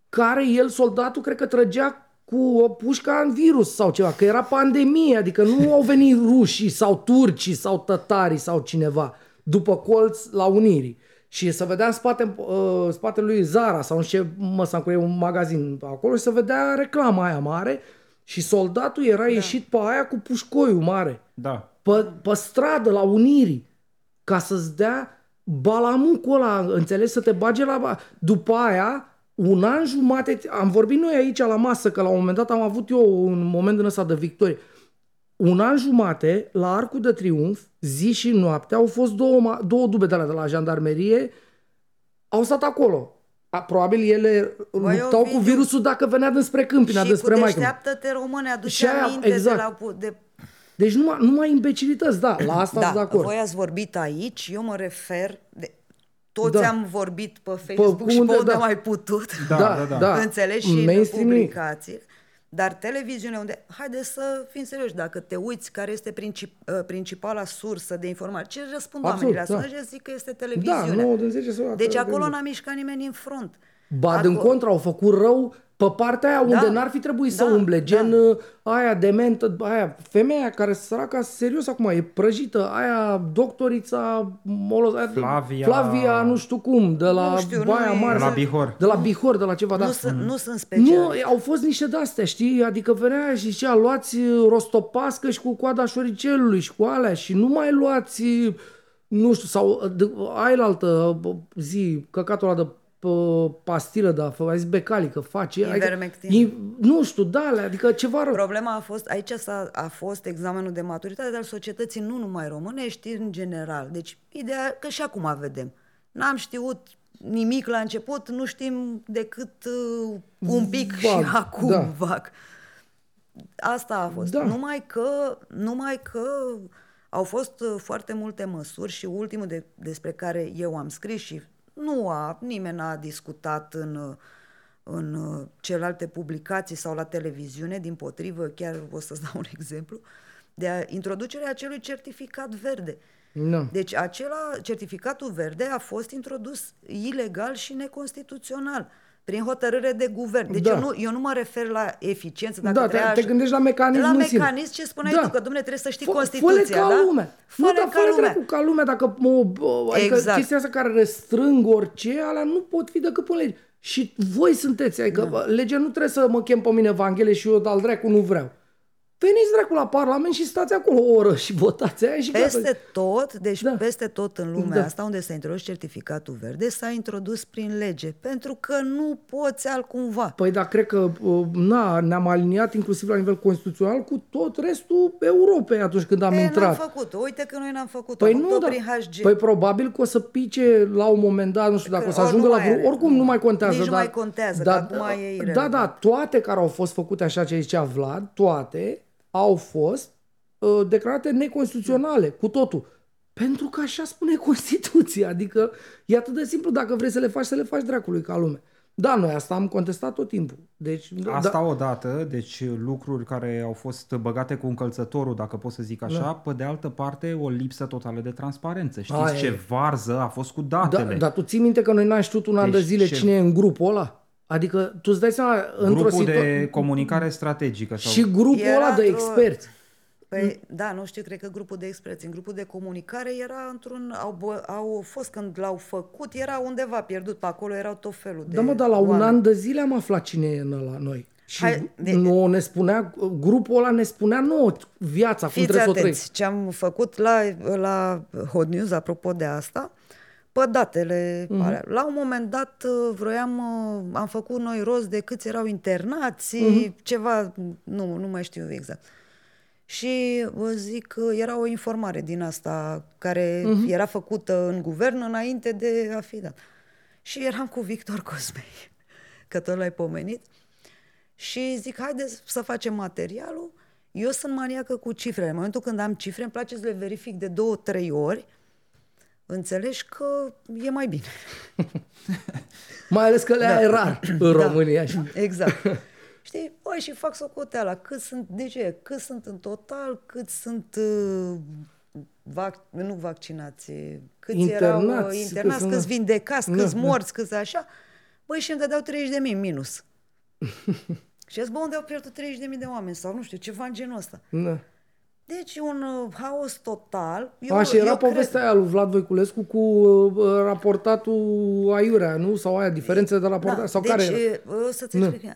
Speaker 3: care el, soldatul, cred că trăgea cu o pușcă în virus sau ceva, că era pandemie, adică nu au venit rușii sau turcii sau tătarii sau cineva după colț la Unirii. Și să vedea în spate, uh, spatele lui Zara sau în ce măsa cu un magazin acolo și să vedea reclama aia mare și soldatul era da. ieșit pe aia cu pușcoiul mare
Speaker 1: Da.
Speaker 3: pe, pe stradă, la Unirii, ca să-ți dea balamucul ăla, înțelegi, să te bage la... ba- După aia, un an jumate, am vorbit noi aici la masă, că la un moment dat am avut eu un moment din ăsta de victorie. Un an jumate, la Arcul de Triunf, zi și noapte, au fost două, ma- două dube de la, de la jandarmerie, au stat acolo. A, probabil ele
Speaker 2: Băi,
Speaker 3: luptau cu
Speaker 2: Ovidiu,
Speaker 3: virus dacă venea dinspre Câmpina,
Speaker 2: și cu
Speaker 3: dinspre Maică.
Speaker 2: deșteaptă-te române, aduce
Speaker 3: Și aia,
Speaker 2: aminte
Speaker 3: exact.
Speaker 2: de la... pu- De...
Speaker 3: Deci numai, numai imbecilități, da, la asta
Speaker 2: Da,
Speaker 3: sunt de acord.
Speaker 2: voi ați vorbit aici, eu mă refer... De... Toți
Speaker 3: Da.
Speaker 2: am vorbit pe Facebook și
Speaker 3: unde,
Speaker 2: pe unde
Speaker 3: da.
Speaker 2: am mai putut.
Speaker 1: Da, da, da.
Speaker 3: da.
Speaker 2: Înțelegi și în
Speaker 3: Mainstream nimic.
Speaker 2: publicații. Dar televiziunea unde, haide să fim serioși, dacă te uiți care este princip, uh, principala sursă de informare, ce răspund
Speaker 3: Absolut,
Speaker 2: oamenii la
Speaker 3: da.
Speaker 2: sună și zic că este
Speaker 3: Da,
Speaker 2: televiziunea.
Speaker 3: 9 din 10 sau
Speaker 2: Deci acolo n-a mișcat nimeni în front.
Speaker 3: Ba, din
Speaker 2: Acolo-
Speaker 3: contra, au făcut rău pe partea aia unde
Speaker 2: Da.
Speaker 3: n-ar fi trebuit să
Speaker 2: Da,
Speaker 3: umble, gen
Speaker 2: da.
Speaker 3: uh, aia dementă, aia femeia care săraca serios acum e prăjită, aia doctorița Molos, aia,
Speaker 1: Flavia-
Speaker 3: Flavia, nu știu cum, de la
Speaker 2: Nu știu,
Speaker 3: Baia
Speaker 2: nu e-
Speaker 3: Mare,
Speaker 1: La Bihor.
Speaker 3: de la Bihor, de la ceva, da.
Speaker 2: Nu, sunt, nu sunt special.
Speaker 3: Nu, au fost niște de-astea, știi? Adică venea și zicea, luați uh, rostopască și cu coada șoricelului și cu alea și nu mai luați, uh, nu știu, sau uh, de- ai la altă uh, zi, căcatul ăla de uh, pastilă, da, fă- ai zis becali, că face.
Speaker 2: Ivermectin.
Speaker 3: i- nu știu, da, alea, adică ceva rău.
Speaker 2: Problema a fost, aici s-a, a fost examenul de maturitate, dar al societății nu numai românești, în general. Deci, ideea că și acum vedem. N-am știut nimic la început, nu știm decât uh, un pic
Speaker 3: Vag,
Speaker 2: și acum
Speaker 3: da.
Speaker 2: vag. Asta a fost.
Speaker 3: Da.
Speaker 2: Numai că, numai că au fost uh, foarte multe măsuri și ultimul de, despre care eu am scris și nu a, nimeni n-a discutat în, uh, în uh, celelalte publicații sau la televiziune, din potrivă, chiar o să-ți dau un exemplu, de a, introducerea acelui certificat verde.
Speaker 3: Nu.
Speaker 2: Deci acela, certificatul verde a fost introdus ilegal și neconstituțional prin hotărâre de guvern. Deci
Speaker 3: Da.
Speaker 2: eu, nu, eu nu mă refer la eficiență. Dacă
Speaker 3: Da, te,
Speaker 2: trebuia
Speaker 3: te
Speaker 2: așa-
Speaker 3: gândești la mecanismul
Speaker 2: la
Speaker 3: în sine.
Speaker 2: mecanism ce spuneai
Speaker 3: Da.
Speaker 2: tu, că domne trebuie să știi
Speaker 3: Fă-
Speaker 2: Constituția,
Speaker 3: fă-le ca
Speaker 2: da?
Speaker 3: lume. Nu,
Speaker 2: Fă-le
Speaker 3: dar
Speaker 2: ca
Speaker 3: fă
Speaker 2: lumea.
Speaker 3: dracu ca lumea. Dacă mă, bă, adică
Speaker 2: Exact.
Speaker 3: chestia asta care restrâng orice, alea nu pot fi decât pe lege. Și voi sunteți, adică da. legea nu trebuie să mă chem pe mine Evanghelie și eu al dracu nu vreau. Veniți dracu la Parlament și stați acolo o oră și votați aia și gata.
Speaker 2: Peste tot, deci
Speaker 3: Da.
Speaker 2: da. peste tot în lumea
Speaker 3: Da.
Speaker 2: asta unde s-a introdus certificatul verde, s-a introdus prin lege, pentru că nu poți altcumva.
Speaker 3: Păi da, cred că uh, na, ne-am aliniat inclusiv la nivel constituțional cu tot restul Europei atunci când am
Speaker 2: Pe,
Speaker 3: intrat.
Speaker 2: n-am făcut Uite că noi n-am făcut
Speaker 3: Păi
Speaker 2: am
Speaker 3: nu,
Speaker 2: făcut
Speaker 3: dar,
Speaker 2: prin HG.
Speaker 3: păi probabil că o să pice la un moment dat, nu știu dacă
Speaker 2: Că
Speaker 3: o să
Speaker 2: ori
Speaker 3: ajungă
Speaker 2: nu
Speaker 3: la
Speaker 2: mai
Speaker 3: vreo,
Speaker 2: are.
Speaker 3: oricum nu mai contează.
Speaker 2: Nici nu
Speaker 3: dar,
Speaker 2: mai contează,
Speaker 3: dar,
Speaker 2: că acum e
Speaker 3: Da,
Speaker 2: irelevant.
Speaker 3: da, toate care au fost făcute așa ce zicea Vlad, toate au fost uh, declarate neconstituționale, cu totul. Pentru că așa spune Constituția, adică e atât de simplu, dacă vrei să le faci, să le faci dracului ca lume. Da, noi asta am contestat tot timpul. Deci,
Speaker 1: Asta
Speaker 3: da,
Speaker 1: odată, deci lucruri care au fost băgate cu încălțătorul, dacă pot să zic așa,
Speaker 3: Da.
Speaker 1: pe de altă parte o lipsă totală de transparență. Știți
Speaker 3: Aia
Speaker 1: ce
Speaker 3: e.
Speaker 1: varză a fost cu
Speaker 3: da,
Speaker 1: datele?
Speaker 3: dar tu ții minte că noi n-am știut un an de
Speaker 1: Deci
Speaker 3: zile
Speaker 1: ce-
Speaker 3: cine e în grupul ăla? Adică tu îți dai seama, într-o
Speaker 1: Grupul
Speaker 3: situație...
Speaker 1: de comunicare strategică. Sau...
Speaker 3: Și grupul
Speaker 2: Era
Speaker 3: ăla de
Speaker 2: într-o-
Speaker 3: experți.
Speaker 2: Păi, da, nu știu, cred că grupul de experți. În grupul de comunicare era într-un... Au, bă- au fost când l-au făcut, era undeva pierdut. Pe acolo erau tot felul de
Speaker 3: Da, mă, dar la un
Speaker 2: oameni.
Speaker 3: an de zile am aflat cine e în ăla noi. Și
Speaker 2: Hai, de-
Speaker 3: nouă ne spunea, grupul ăla ne spunea nouă viața, cum
Speaker 2: Fiți
Speaker 3: trebuie să o trăim.
Speaker 2: atenți, ce am făcut la, la Hot News, apropo de asta, pe datele
Speaker 3: Mhm.
Speaker 2: mm-hmm. alea. La un moment dat uh, vroiam, uh, am făcut noi rost de câți erau internați,
Speaker 3: Mhm.
Speaker 2: mm-hmm. ceva, nu, nu mai știu exact. Și vă zic că era o informare din asta care
Speaker 3: Mhm.
Speaker 2: mm-hmm. era făcută în guvern înainte de a fi dat. Și eram cu Victor Cosmei, că tot l-ai pomenit. Și zic, haideți să facem materialul. Eu sunt maniacă cu cifrele. În momentul când am cifre, îmi place să le verific de două, trei ori. Înțelegi că e mai bine.
Speaker 3: Mai ales că le da. e rar în România. așa.
Speaker 2: Exact. Știi? Băi, și fac socoteala. Cât sunt, de ce? Cât sunt în total, cât sunt uh, vac, nu vaccinați, câți erau
Speaker 3: Internați,
Speaker 2: uh, internați,
Speaker 3: câți
Speaker 2: câți
Speaker 3: sunt-
Speaker 2: vindecați,
Speaker 3: Da,
Speaker 2: câți
Speaker 3: da.
Speaker 2: morți, câți așa. Băi, și îmi dădeau 30 de mii minus. și zic, bă, unde au pierdut 30 de mii de oameni? Sau nu știu, ceva în genul ăsta.
Speaker 3: Da.
Speaker 2: Deci un uh, haos total. Eu,
Speaker 3: A, și era
Speaker 2: eu
Speaker 3: povestea aia lui Vlad Voiculescu cu uh, raportatul Aiurea, nu? Sau aia, diferențe de raportat?
Speaker 2: Da,
Speaker 3: sau
Speaker 2: deci,
Speaker 3: care era?
Speaker 2: uh, să-ți
Speaker 3: Nu.
Speaker 2: explic.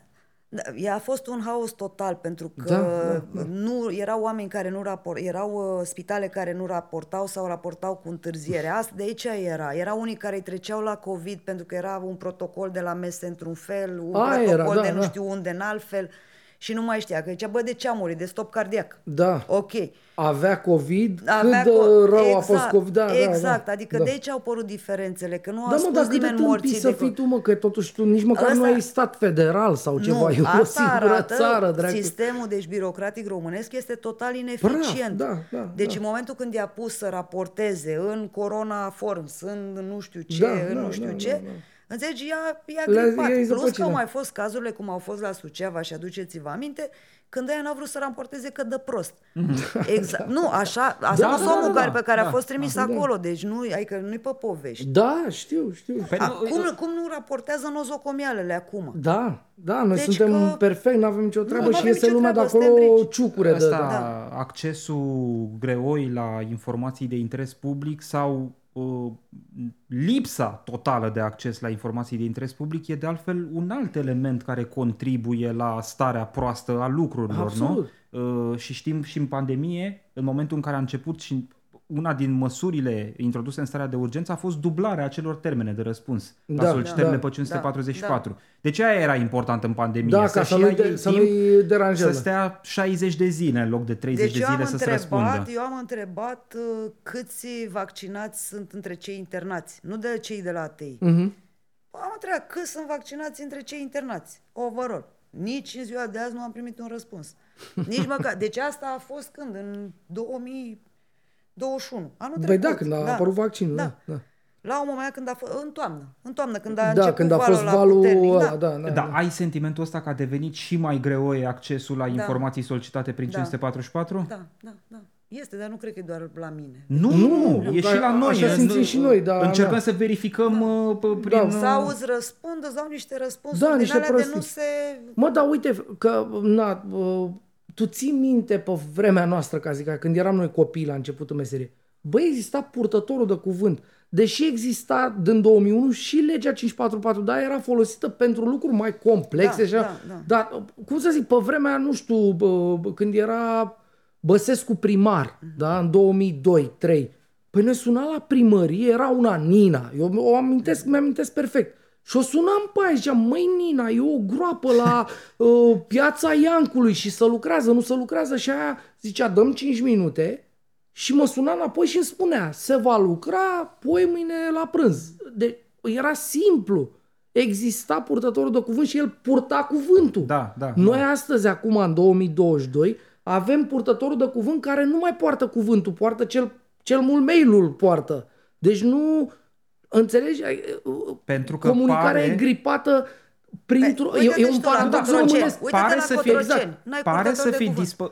Speaker 2: Da, ea a fost un haos total pentru că
Speaker 3: Da, da, da.
Speaker 2: nu erau oameni care nu rapor, erau uh, spitale care nu raportau sau raportau cu întârziere. Asta de aici era. Erau unii care îi treceau la COVID pentru că era un protocol de la mese într-un fel, un
Speaker 3: Aia
Speaker 2: protocol
Speaker 3: era, da,
Speaker 2: de nu
Speaker 3: da.
Speaker 2: știu unde în altfel și nu mai știa. Că zicea, bă, de ce a murit? De stop cardiac.
Speaker 3: Da.
Speaker 2: Ok.
Speaker 3: Avea COVID,
Speaker 2: Avea
Speaker 3: cât de
Speaker 2: co-
Speaker 3: rău
Speaker 2: exact,
Speaker 3: a fost COVID. Da,
Speaker 2: exact,
Speaker 3: da,
Speaker 2: adică
Speaker 3: da.
Speaker 2: de aici au apărut diferențele, că nu a
Speaker 3: Da, mă,
Speaker 2: spus
Speaker 3: dar cât de
Speaker 2: nimeni
Speaker 3: tâmpii
Speaker 2: morții
Speaker 3: să
Speaker 2: de
Speaker 3: fii
Speaker 2: co-
Speaker 3: tu, mă, că totuși tu nici măcar nu
Speaker 2: Ăsta-
Speaker 3: ai stat federal sau ceva,
Speaker 2: nu,
Speaker 3: e o
Speaker 2: asta
Speaker 3: singură
Speaker 2: arată
Speaker 3: țară, dracu.
Speaker 2: sistemul deci birocratic românesc este total ineficient.
Speaker 3: da, da,
Speaker 2: deci
Speaker 3: da.
Speaker 2: în momentul când i-a pus să raporteze în Corona Forms, în nu știu ce,
Speaker 3: Da,
Speaker 2: în
Speaker 3: da,
Speaker 2: nu știu
Speaker 3: da,
Speaker 2: ce,
Speaker 3: da, da.
Speaker 2: Înțelegi? Ea, ea
Speaker 3: Le-a-
Speaker 2: gripat.
Speaker 3: i-a
Speaker 2: Plus că
Speaker 3: zăpăcit,
Speaker 2: au
Speaker 3: da.
Speaker 2: mai fost cazurile cum au fost la Suceava și aduceți-vă aminte, când ea n-a vrut să raporteze că dă prost. Exact. Nu, așa, a
Speaker 3: Da,
Speaker 2: spus
Speaker 3: da,
Speaker 2: omul
Speaker 3: da,
Speaker 2: care,
Speaker 3: da,
Speaker 2: pe care a
Speaker 1: da,
Speaker 2: fost trimis
Speaker 3: da.
Speaker 2: acolo, deci nu, adică nu-i pe povești.
Speaker 3: Da, știu, știu.
Speaker 1: Păi, nu,
Speaker 2: Acum, cum nu raportează nozocomialele acum?
Speaker 3: Da, da, noi
Speaker 2: Deci
Speaker 3: suntem
Speaker 2: că-
Speaker 3: perfect, nu avem nicio treabă
Speaker 2: nu
Speaker 3: și
Speaker 2: avem
Speaker 3: iese
Speaker 2: nicio
Speaker 3: lumea de
Speaker 2: treabă,
Speaker 3: acolo
Speaker 2: suntem rich.
Speaker 3: ciucure de...
Speaker 1: Asta,
Speaker 3: Da.
Speaker 1: accesul greoi la informații de interes public sau uh, lipsa totală de acces la informații de interes public e de altfel un alt element care contribuie la starea proastă a lucrurilor,
Speaker 3: Absolut.
Speaker 1: nu? Uh, și știm și în pandemie, în momentul în care a început și una din măsurile introduse în starea de urgență a fost dublarea acelor termene de răspuns la
Speaker 3: Da,
Speaker 1: solicitările
Speaker 3: da,
Speaker 1: pe 544.
Speaker 2: da.
Speaker 1: Deci aia era important în pandemie.
Speaker 3: Da, ca să
Speaker 1: și
Speaker 3: nu-i,
Speaker 1: ia
Speaker 3: de,
Speaker 1: ei
Speaker 3: să
Speaker 1: timp
Speaker 3: nu-i deranjeze.
Speaker 1: să stea 60 de zile în loc de 30
Speaker 2: Deci
Speaker 1: de
Speaker 2: eu am,
Speaker 1: zile să se răspundă.
Speaker 2: întrebat, eu am întrebat uh, câți vaccinați sunt între cei internați, nu de cei de la ATI.
Speaker 3: Mhm.
Speaker 2: Am întrebat câți sunt vaccinați între cei internați, overall. Nici în ziua de azi nu am primit un răspuns. Nici măcar. Deci asta a fost când? În 2021. Anul
Speaker 3: Băi
Speaker 2: trecut.
Speaker 3: da, când a apărut vaccinul, da. da.
Speaker 2: La un moment când a fost, în toamnă, în toamnă, când a
Speaker 3: Da,
Speaker 2: început
Speaker 3: când a
Speaker 2: valul
Speaker 3: fost
Speaker 2: ăla
Speaker 3: valul
Speaker 2: puternic,
Speaker 3: ăla,
Speaker 2: da.
Speaker 3: da, da,
Speaker 1: Da,
Speaker 3: da.
Speaker 1: ai sentimentul ăsta că a devenit și mai greoi accesul la informații solicitate prin
Speaker 2: Da.
Speaker 1: 544?
Speaker 2: Da, da, da. Este, dar nu cred că e doar la mine.
Speaker 1: Nu,
Speaker 3: Nu,
Speaker 1: nu, e
Speaker 3: că
Speaker 1: și la noi.
Speaker 3: așa
Speaker 1: e-
Speaker 3: simțim și noi, da,
Speaker 1: Încercăm
Speaker 3: da.
Speaker 1: să verificăm uh, p- prin...
Speaker 3: Da.
Speaker 1: uh,
Speaker 2: Sau îți răspund, îți dau niște răspunsuri
Speaker 3: Da,
Speaker 2: din
Speaker 3: niște
Speaker 2: alea de
Speaker 3: prostii.
Speaker 2: nu se...
Speaker 3: Mă, dar uite că, na, uh, tu ții minte pe vremea noastră, ca zic, așa, când eram noi copii la începutul meserie. Băi, exista purtătorul de cuvânt. Deși exista din 2001 și legea 544, dar era folosită pentru lucruri mai complexe.
Speaker 2: Da,
Speaker 3: așa.
Speaker 2: da, da.
Speaker 3: Dar, cum să zic, pe vremea, nu știu, bă, când era Băsescu primar, da, în 2002-2003, păi ne suna la primărie, era una Nina, eu o amintesc, mi-amintesc perfect. Și o sunam pe aia, ziceam, măi Nina, e o groapă la uh, piața Iancului și să lucrează, nu să lucrează. Și aia zicea, dăm 5 minute și mă suna înapoi și îmi spunea, se va lucra poi mâine la prânz. De, era simplu. Exista purtătorul de cuvânt și el purta cuvântul.
Speaker 1: Da, da.
Speaker 3: Noi astăzi, acum, în 2022, avem purtătorul de cuvânt care nu mai poartă cuvântul, poartă cel, cel mult mail-ul poartă. Deci nu... Înțelegi?
Speaker 1: Pentru că
Speaker 3: Comunicarea
Speaker 1: pare...
Speaker 3: e gripată printr-o...
Speaker 2: Păi,
Speaker 3: E,
Speaker 2: uite-te
Speaker 3: e
Speaker 2: și
Speaker 3: un
Speaker 2: tu la
Speaker 3: paradox
Speaker 2: Cotroceni.
Speaker 3: românesc.
Speaker 2: Uite-te
Speaker 1: pare
Speaker 2: la
Speaker 1: să fie
Speaker 2: Cotroceni.
Speaker 3: exact.
Speaker 2: N-ai
Speaker 1: Pare
Speaker 2: purtător
Speaker 1: să
Speaker 2: de
Speaker 1: fi
Speaker 2: cuvânt.
Speaker 1: dispă...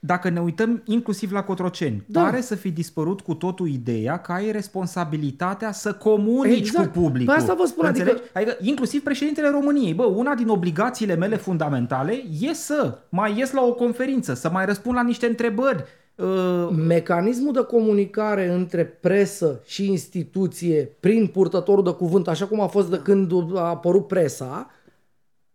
Speaker 1: Dacă ne uităm inclusiv la Cotroceni,
Speaker 3: Da.
Speaker 1: pare să fi dispărut cu totul ideea că ai responsabilitatea să comunici
Speaker 3: Exact.
Speaker 1: cu publicul.
Speaker 3: Pe asta vă spun, adică-
Speaker 1: Înțelegi? adică... Inclusiv președintele României. Bă, una din obligațiile mele fundamentale e să mai ies la o conferință, să mai răspund la niște întrebări. Uh,
Speaker 3: Mecanismul de comunicare între presă și instituție prin purtătorul de cuvânt, așa cum a fost de când a apărut presa,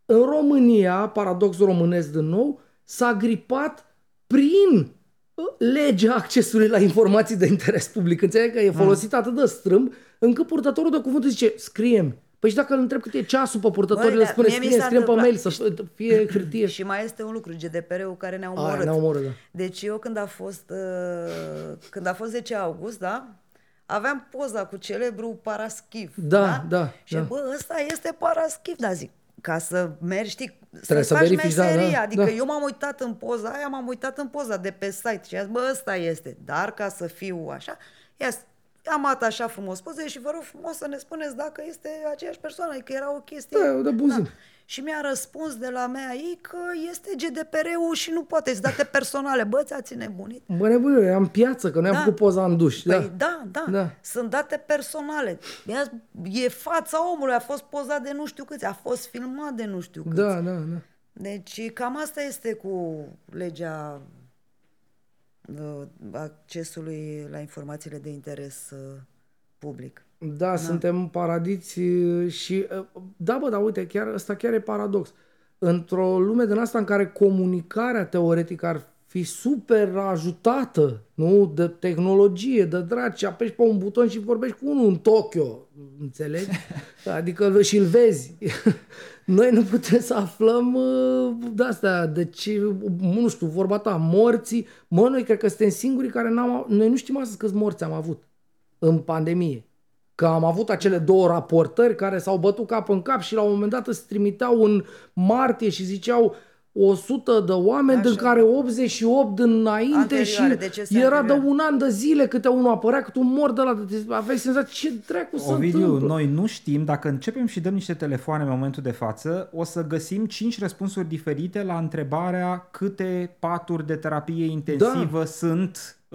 Speaker 3: în România, paradoxul românesc din nou, s-a gripat prin uh, legea accesului la informații de interes public. Înțeleg că e folosit atât de strâmb, încât purtătorul de cuvânt zice, scrie Păi și dacă îl întreb cât e ceasul pe purtător,
Speaker 2: Băi,
Speaker 3: el
Speaker 2: dar
Speaker 3: spune,
Speaker 2: mie mi
Speaker 3: scrie,
Speaker 2: s-a
Speaker 3: scrie pe
Speaker 2: întâmplat-
Speaker 3: mail, să fie hârtie.
Speaker 2: Și mai este un lucru, GDPR-ul care ne-a
Speaker 3: Aia,
Speaker 2: omorât.
Speaker 3: ne-a omorât, da.
Speaker 2: Deci eu când a fost, uh, când a fost 10 august, da? Aveam poza cu celebru Paraschiv.
Speaker 3: Da, da,
Speaker 2: Și
Speaker 3: da.
Speaker 2: bă, ăsta este Paraschiv, da zic. Ca să mergi, știi,
Speaker 3: Trebuie
Speaker 2: să
Speaker 3: să
Speaker 2: faci
Speaker 3: verifici, da,
Speaker 2: meseria.
Speaker 3: da,
Speaker 2: adică
Speaker 3: da.
Speaker 2: eu m-am uitat în poza aia, m-am uitat în poza de pe site și am zis, bă, ăsta este. Dar ca să fiu așa, ia am atașat frumos poze și vă rog frumos să ne spuneți dacă este aceeași persoană, că era o chestie...
Speaker 3: Da, de buzin.
Speaker 2: Și mi-a răspuns de la mea ei că este GDPR-ul și nu poate, sunt date personale. Bă, ți-ați nebunit?
Speaker 3: Bă, nebunule, am piață, că noi am
Speaker 2: Da.
Speaker 3: făcut poza în duș.
Speaker 2: Păi
Speaker 3: da.
Speaker 2: da, da,
Speaker 3: Da.
Speaker 2: sunt date personale. Ia- E fața omului, a fost pozat de nu știu câți, a fost filmat de nu știu câți.
Speaker 3: Da, da, da.
Speaker 2: Deci cam asta este cu legea uh, accesului la informațiile de interes uh, public.
Speaker 3: Da, suntem paradiți uh, și... uh, Da, bă, dar uite, chiar, ăsta chiar e paradox. Într-o lume din asta în care comunicarea teoretică ar fi super ajutată, nu? De tehnologie, de dragi, apeși pe un buton și vorbești cu unul în Tokyo, înțelegi? Adică și-l vezi. Noi nu putem să aflăm uh, de astea, deci, nu știu, vorba ta, morții. Mă, noi cred că suntem singurii care n-am... Noi nu știm astăzi câți morți am avut în pandemie. Că am avut acele două raportări care s-au bătut cap în cap și la un moment dat îți trimiteau în martie și ziceau 100 de oameni,
Speaker 2: Așa.
Speaker 3: din care 88 înainte
Speaker 2: Anterioare,
Speaker 3: și
Speaker 2: decese
Speaker 3: era de
Speaker 2: anterioare.
Speaker 3: un an de zile câte unul apărea, câte un mor de la... Aveai senzația, ce dracu se
Speaker 1: Ovidiu,
Speaker 3: întâmplă?
Speaker 1: noi nu știm, dacă începem și dăm niște telefoane în momentul de față, o să găsim 5 răspunsuri diferite la întrebarea câte paturi de terapie intensivă sunt uh,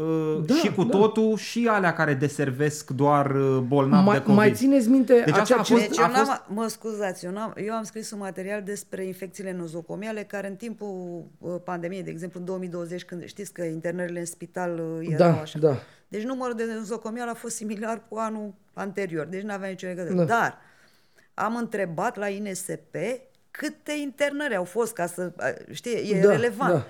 Speaker 3: Da,
Speaker 1: și cu
Speaker 3: da.
Speaker 1: totul și alea care deservesc doar uh, bolnavi de
Speaker 3: Mai,
Speaker 1: COVID.
Speaker 3: mai țineți minte
Speaker 1: Deci asta
Speaker 3: acea
Speaker 1: a fost-
Speaker 2: Deci
Speaker 1: a
Speaker 2: eu n-am,
Speaker 1: fost-
Speaker 2: mă scuzați, eu, n-am, eu am scris un material despre infecțiile nozocomiale care în timpul uh, pandemiei, de exemplu în 2020, când știți că internările în spital uh, erau
Speaker 3: Da,
Speaker 2: așa.
Speaker 3: da.
Speaker 2: Deci numărul de nozocomiale a fost similar cu anul anterior, deci nu avea nicio legătură.
Speaker 3: Da.
Speaker 2: Dar am întrebat la INSP câte internări au fost, ca să, uh, știi, e
Speaker 3: Da,
Speaker 2: relevant.
Speaker 3: da.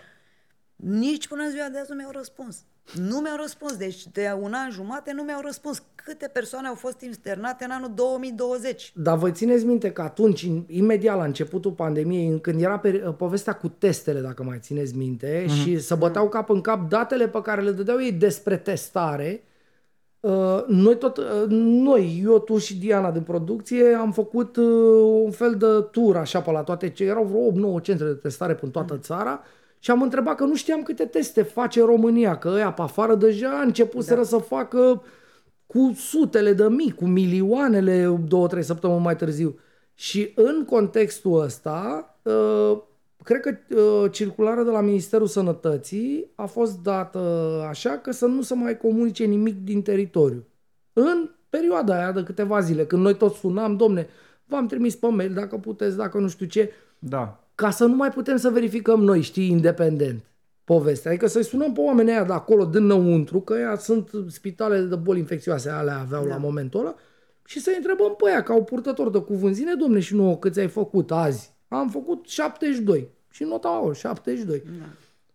Speaker 2: Nici până în ziua de azi nu mi-au răspuns. Nu mi-au răspuns. Deci de un an jumate nu mi-au răspuns. Câte persoane au fost internate în anul 2020?
Speaker 3: Dar vă țineți minte că atunci, în- imediat la începutul pandemiei, în- când era pe, povestea cu testele, dacă mai țineți minte,
Speaker 1: Mhm.
Speaker 3: și să băteau cap în cap datele pe care le dădeau ei despre testare, uh, noi tot, uh, noi, eu, tu și Diana din producție, am făcut uh, un fel de tur așa pe la toate, ce erau vreo 8-9 centre de testare prin toată țara și am întrebat că nu știam câte teste face România, că ăia pe afară deja începuseră da. să facă cu sutele de mii, cu milioanele două, trei săptămâni mai târziu. Și în contextul ăsta, uh, cred că uh, circularea de la Ministerul Sănătății a fost dată așa că să nu se mai comunice nimic din teritoriu. În perioada aia de câteva zile, când noi toți sunam, domne, v-am trimis pe mail dacă puteți, dacă nu știu ce,
Speaker 1: Da.
Speaker 3: Ca să nu mai putem să verificăm noi, știi, independent povestea. Adică să-i sunăm pe oamenii aia de acolo, dinăuntru, că ea sunt spitalele de boli infecțioase, alea aveau da. la momentul ăla, și să-i întrebăm pe ea, ca o purtător de cuvânt, zine, domne, și nouă câți ai făcut azi? Am făcut 72. Și nota au 72. Da.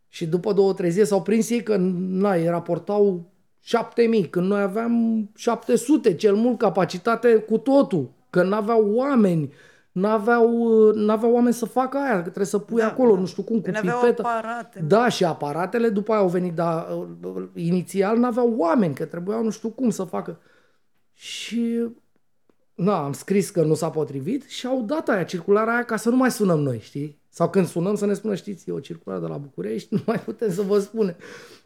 Speaker 3: Și după două, trei zile s-au prins ei că, na, ei raportau 7000, când noi aveam 700, cel mult capacitate cu totul, că n-aveau oameni, n-aveau, n-aveau oameni să facă aia, că trebuie să pui
Speaker 2: Da,
Speaker 3: acolo,
Speaker 2: da.
Speaker 3: nu știu cum, cu
Speaker 2: Că n-aveau
Speaker 3: pipetă.
Speaker 2: aparate.
Speaker 3: Da, și aparatele după aia au venit, dar uh, inițial n-aveau oameni, că trebuiau nu știu cum să facă. Și na, am scris că nu s-a potrivit și au dat aia, circularea aia, ca să nu mai sunăm noi, știi? Sau când sunăm să ne spună, știți, e o circulare de la București, nu mai putem să vă spune.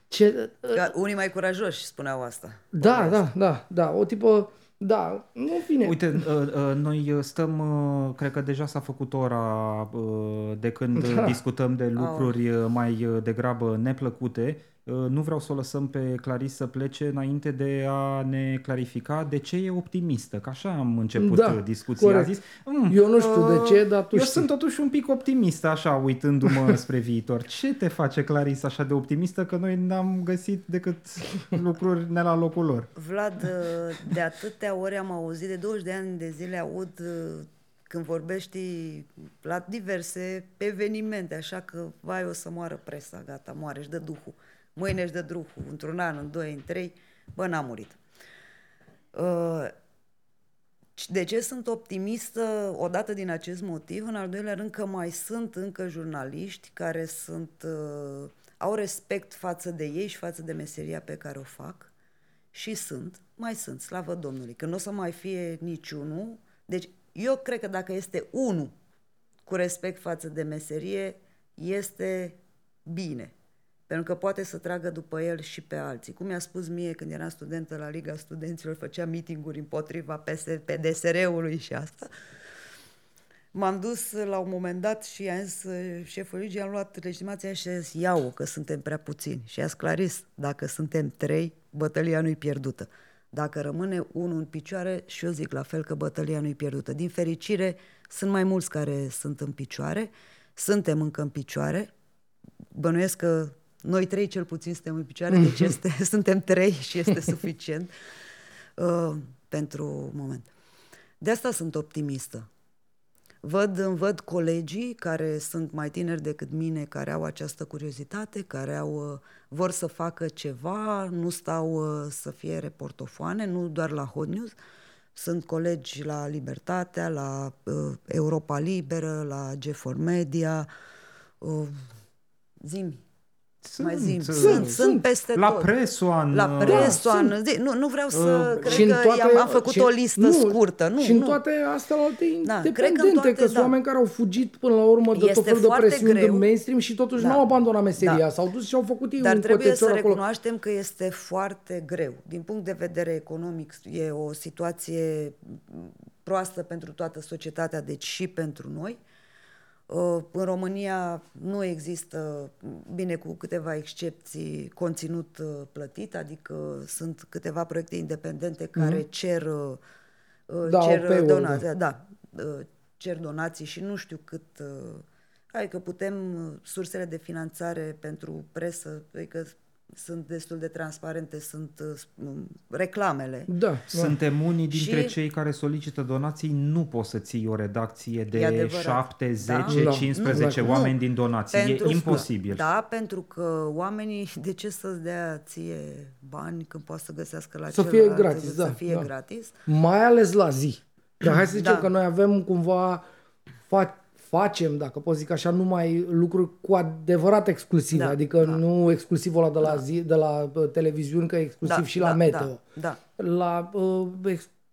Speaker 3: Ce,
Speaker 2: Că unii mai curajoși spuneau asta.
Speaker 3: da, da, da, da, o tipă, da, nu vine.
Speaker 1: Uite, uh, uh, noi stăm, uh, cred că deja s-a făcut ora uh, de când
Speaker 3: Da.
Speaker 1: discutăm de lucruri uh, mai uh, degrabă neplăcute. Uh, Nu vreau să o lăsăm pe Claris să plece înainte de a ne clarifica de ce e optimistă. Că așa am început
Speaker 3: Da,
Speaker 1: uh, discuția. A
Speaker 3: corect.
Speaker 1: zis, "Mm,
Speaker 3: Eu nu știu de ce, dar tu
Speaker 1: Eu
Speaker 3: știi."
Speaker 1: sunt totuși un pic optimistă, așa, uitându-mă spre viitor. Ce te face, Claris, așa de optimistă că noi n-am găsit decât lucruri ne la locul lor?
Speaker 2: Vlad, de atâtea ori am auzit, de 20 de ani de zile aud uh, când vorbești la diverse evenimente, așa că, vai, o să moară presa, gata, moare, își dă duhul. Mâine își dă duhul, într-un an, în doi, în trei, bă, n-a murit. Uh, de ce sunt optimistă? Odată din acest motiv, în al doilea rând că mai sunt încă jurnaliști care sunt, uh, au respect față de ei și față de meseria pe care o fac și sunt, mai sunt, slavă Domnului, că nu o să mai fie niciunul. Deci eu cred că dacă este unul cu respect față de meserie, este bine. Pentru că poate să tragă după el și pe alții. Cum mi-a spus mie când eram studentă la Liga Studenților, făcea meetinguri împotriva PS, PDSR-ului și asta. M-am dus la un moment dat și i-am zis uh, șefului legii, am luat legitimația și a zis, iau că suntem prea puțini. Și a zis, Claris, dacă suntem trei, bătălia nu-i pierdută. Dacă rămâne unul în picioare, și eu zic la fel că bătălia nu-i pierdută. Din fericire, sunt mai mulți care sunt în picioare, suntem încă în picioare, bănuiesc că noi trei cel puțin suntem în picioare, deci este, suntem trei și este suficient uh, pentru moment. De asta sunt optimistă. Văd, îmi văd colegii care sunt mai tineri decât mine, care au această curiozitate, care au, uh, vor să facă ceva, nu stau uh, să fie reportofoane, nu doar la Hot News. Sunt colegi la Libertatea, la uh, Europa Liberă, la G4 Media. Uh, zimi,
Speaker 1: Sunt,
Speaker 2: mai zim,
Speaker 1: sunt,
Speaker 2: sunt, sunt peste
Speaker 1: La
Speaker 2: tot.
Speaker 1: Presoan.
Speaker 2: La
Speaker 1: uh,
Speaker 2: Presoan, zi, nu, nu vreau să,
Speaker 1: Uh,
Speaker 2: cred
Speaker 3: Și în
Speaker 2: că
Speaker 3: toate-
Speaker 2: am, am făcut
Speaker 3: și-
Speaker 2: o listă
Speaker 3: nu,
Speaker 2: scurtă. Nu,
Speaker 3: și în
Speaker 2: nu.
Speaker 3: toate astea alte
Speaker 2: Da,
Speaker 3: independente,
Speaker 2: cred că în toate,
Speaker 3: că sunt
Speaker 2: da.
Speaker 3: oameni care au fugit până la urmă de
Speaker 2: Este
Speaker 3: tot felul de
Speaker 2: foarte
Speaker 3: presiuni
Speaker 2: greu.
Speaker 3: din mainstream și totuși
Speaker 2: Da.
Speaker 3: nu au abandonat meseria,
Speaker 2: Da.
Speaker 3: s-au dus și au făcut ei
Speaker 2: Dar
Speaker 3: un
Speaker 2: trebuie să
Speaker 3: cotecior acolo.
Speaker 2: recunoaștem că este foarte greu. Din punct de vedere economic, e o situație proastă pentru toată societatea, deci și pentru noi. Uh, În România nu există, bine cu câteva excepții, conținut uh, plătit, adică sunt câteva proiecte independente care cer, uh, uh,
Speaker 3: Mhm. Da,
Speaker 2: cer
Speaker 3: paywall,
Speaker 2: donații,
Speaker 3: da.
Speaker 2: da, uh, cer donații și nu știu cât, uh, adică putem, uh, sursele de finanțare pentru presă, adică sunt destul de transparente, sunt uh, reclamele.
Speaker 3: Da, da.
Speaker 1: Suntem unii dintre
Speaker 2: Și-
Speaker 1: cei care solicită donații, nu poți să ții o redacție
Speaker 2: E
Speaker 1: de
Speaker 2: adevărat.
Speaker 1: 7, 10,
Speaker 2: Da.
Speaker 3: Da.
Speaker 1: 15
Speaker 3: Nu.
Speaker 1: oameni
Speaker 2: Nu.
Speaker 1: din donații.
Speaker 2: Pentru-
Speaker 1: e imposibil.
Speaker 2: Da, pentru că oamenii, de ce să-ți dea ție bani când poate să găsească la
Speaker 3: Să fie
Speaker 2: celălalt,
Speaker 3: gratis,
Speaker 2: să
Speaker 3: da,
Speaker 2: fie
Speaker 3: da.
Speaker 2: gratis?
Speaker 3: Mai ales la zi. Dar hai să zicem
Speaker 2: Da.
Speaker 3: că noi avem cumva fa- facem, dacă pot zic așa, numai lucruri cu adevărat exclusive,
Speaker 2: Da,
Speaker 3: adică
Speaker 2: da.
Speaker 3: nu exclusiv la de la, zi, de la uh, televiziuni, că e exclusiv
Speaker 2: Da,
Speaker 3: și la
Speaker 2: da,
Speaker 3: meteo.
Speaker 2: Da, da.
Speaker 3: La, uh,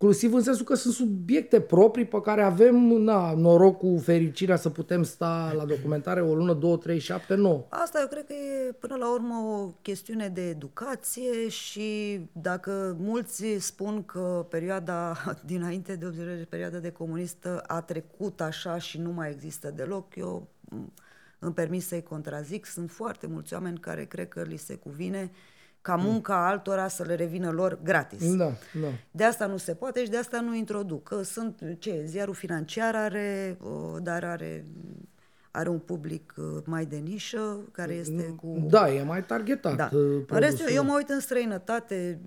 Speaker 3: exclusiv în sensul că sunt subiecte proprii pe care avem na, norocul, fericirea să putem sta la documentare o lună, două, trei, șapte, nouă.
Speaker 2: Asta eu cred că e până la urmă o chestiune de educație și dacă mulți spun că perioada dinainte de 80 perioada de comunistă a trecut așa și nu mai există deloc, eu m, îmi permis să-i contrazic. Sunt foarte mulți oameni care cred că li se cuvine ca munca altora să le revină lor gratis.
Speaker 3: Da, da.
Speaker 2: De asta nu se poate și de asta nu introduc. Că sunt, ce, ziarul financiar are, o, dar are, are un public uh, mai de nișă, care este cu...
Speaker 3: Da, e mai targetat.
Speaker 2: Da.
Speaker 3: uh,
Speaker 2: În rest, eu,
Speaker 3: produsul.
Speaker 2: eu mă uit în străinătate,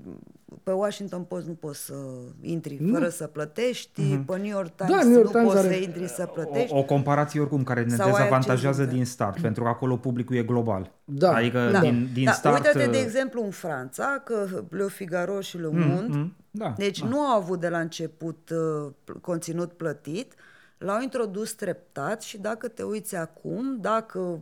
Speaker 2: pe Washington Post nu poți să intri fără să plătești, pe New York Times,
Speaker 3: Da, New York
Speaker 2: nu
Speaker 3: Times
Speaker 2: poți
Speaker 3: are-
Speaker 2: să intri să plătești.
Speaker 1: O, o comparație oricum care ne
Speaker 2: Sau ai
Speaker 1: dezavantajează
Speaker 2: acces, da.
Speaker 1: din start, pentru că acolo publicul e global.
Speaker 3: Da.
Speaker 1: Adică
Speaker 3: Da.
Speaker 1: din, din
Speaker 2: da,
Speaker 1: start...
Speaker 2: uite-te, de
Speaker 1: uh,
Speaker 2: exemplu, în Franța, că Le Figaro și Le Monde,
Speaker 1: mm, da,
Speaker 2: deci
Speaker 1: da.
Speaker 2: nu au avut de la început uh, pl- conținut plătit, l-au introdus treptat și dacă te uiți acum, dacă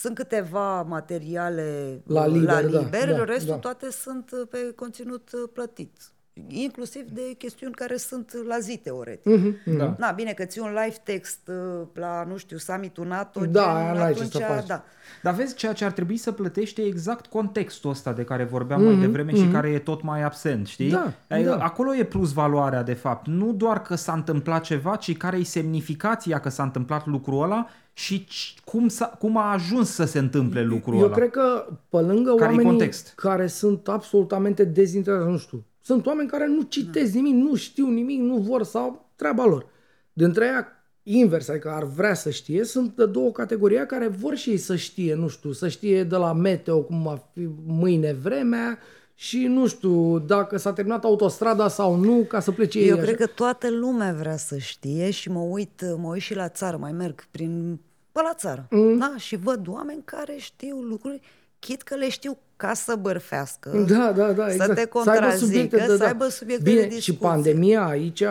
Speaker 2: sunt câteva materiale
Speaker 3: La
Speaker 2: uh,
Speaker 3: liber,
Speaker 2: la
Speaker 3: da,
Speaker 2: liber
Speaker 3: da,
Speaker 2: restul
Speaker 3: da.
Speaker 2: toate sunt uh, pe conținut uh, plătit. Inclusiv de chestiuni care sunt la zi, teoretic.
Speaker 3: Mhm,
Speaker 1: Da.
Speaker 2: Na, bine că ții un live text uh, la, nu știu, summitul NATO,
Speaker 3: Da,
Speaker 2: gen,
Speaker 3: aia n-ai ce
Speaker 2: atunci,
Speaker 3: să faci.
Speaker 2: da.
Speaker 1: Dar vezi, ceea ce ar trebui să plătești e exact contextul ăsta de care vorbeam
Speaker 3: Mhm,
Speaker 1: mai devreme și care e tot mai absent, știi?
Speaker 3: Da,
Speaker 1: Adică
Speaker 3: da.
Speaker 1: Acolo e plus valoarea, de fapt. Nu doar că s-a întâmplat ceva, ci care e semnificația că s-a întâmplat lucrul ăla și ci- cum, s-a, cum a ajuns să se întâmple lucrul
Speaker 3: Eu
Speaker 1: ăla.
Speaker 3: cred că pe lângă
Speaker 1: Care-i
Speaker 3: oamenii
Speaker 1: context?
Speaker 3: care sunt absolutamente dezinteresați, nu știu, sunt oameni care nu citesc nimic, nu știu nimic, nu vor sau treaba lor. Dintre aia invers, adică ar vrea să știe, sunt de două categorii care vor și ei să știe, nu știu, să știe de la meteo cum va fi mâine vremea și nu știu dacă s-a terminat autostrada sau nu ca să plece ei
Speaker 2: Eu
Speaker 3: așa.
Speaker 2: cred că toată lumea vrea să știe și mă uit, mă uit și la țară, mai merg prin, pe la țară. Mm. Da? Și văd oameni care știu lucruri, chit că le știu ca să bârfească.
Speaker 3: Da, da, da,
Speaker 2: Să
Speaker 3: exact.
Speaker 2: te
Speaker 3: aibă
Speaker 2: contrazică,
Speaker 3: subiecte
Speaker 2: să aibă subiecte
Speaker 3: Bine,
Speaker 2: de
Speaker 3: și
Speaker 2: discuție.
Speaker 3: pandemia aici uh,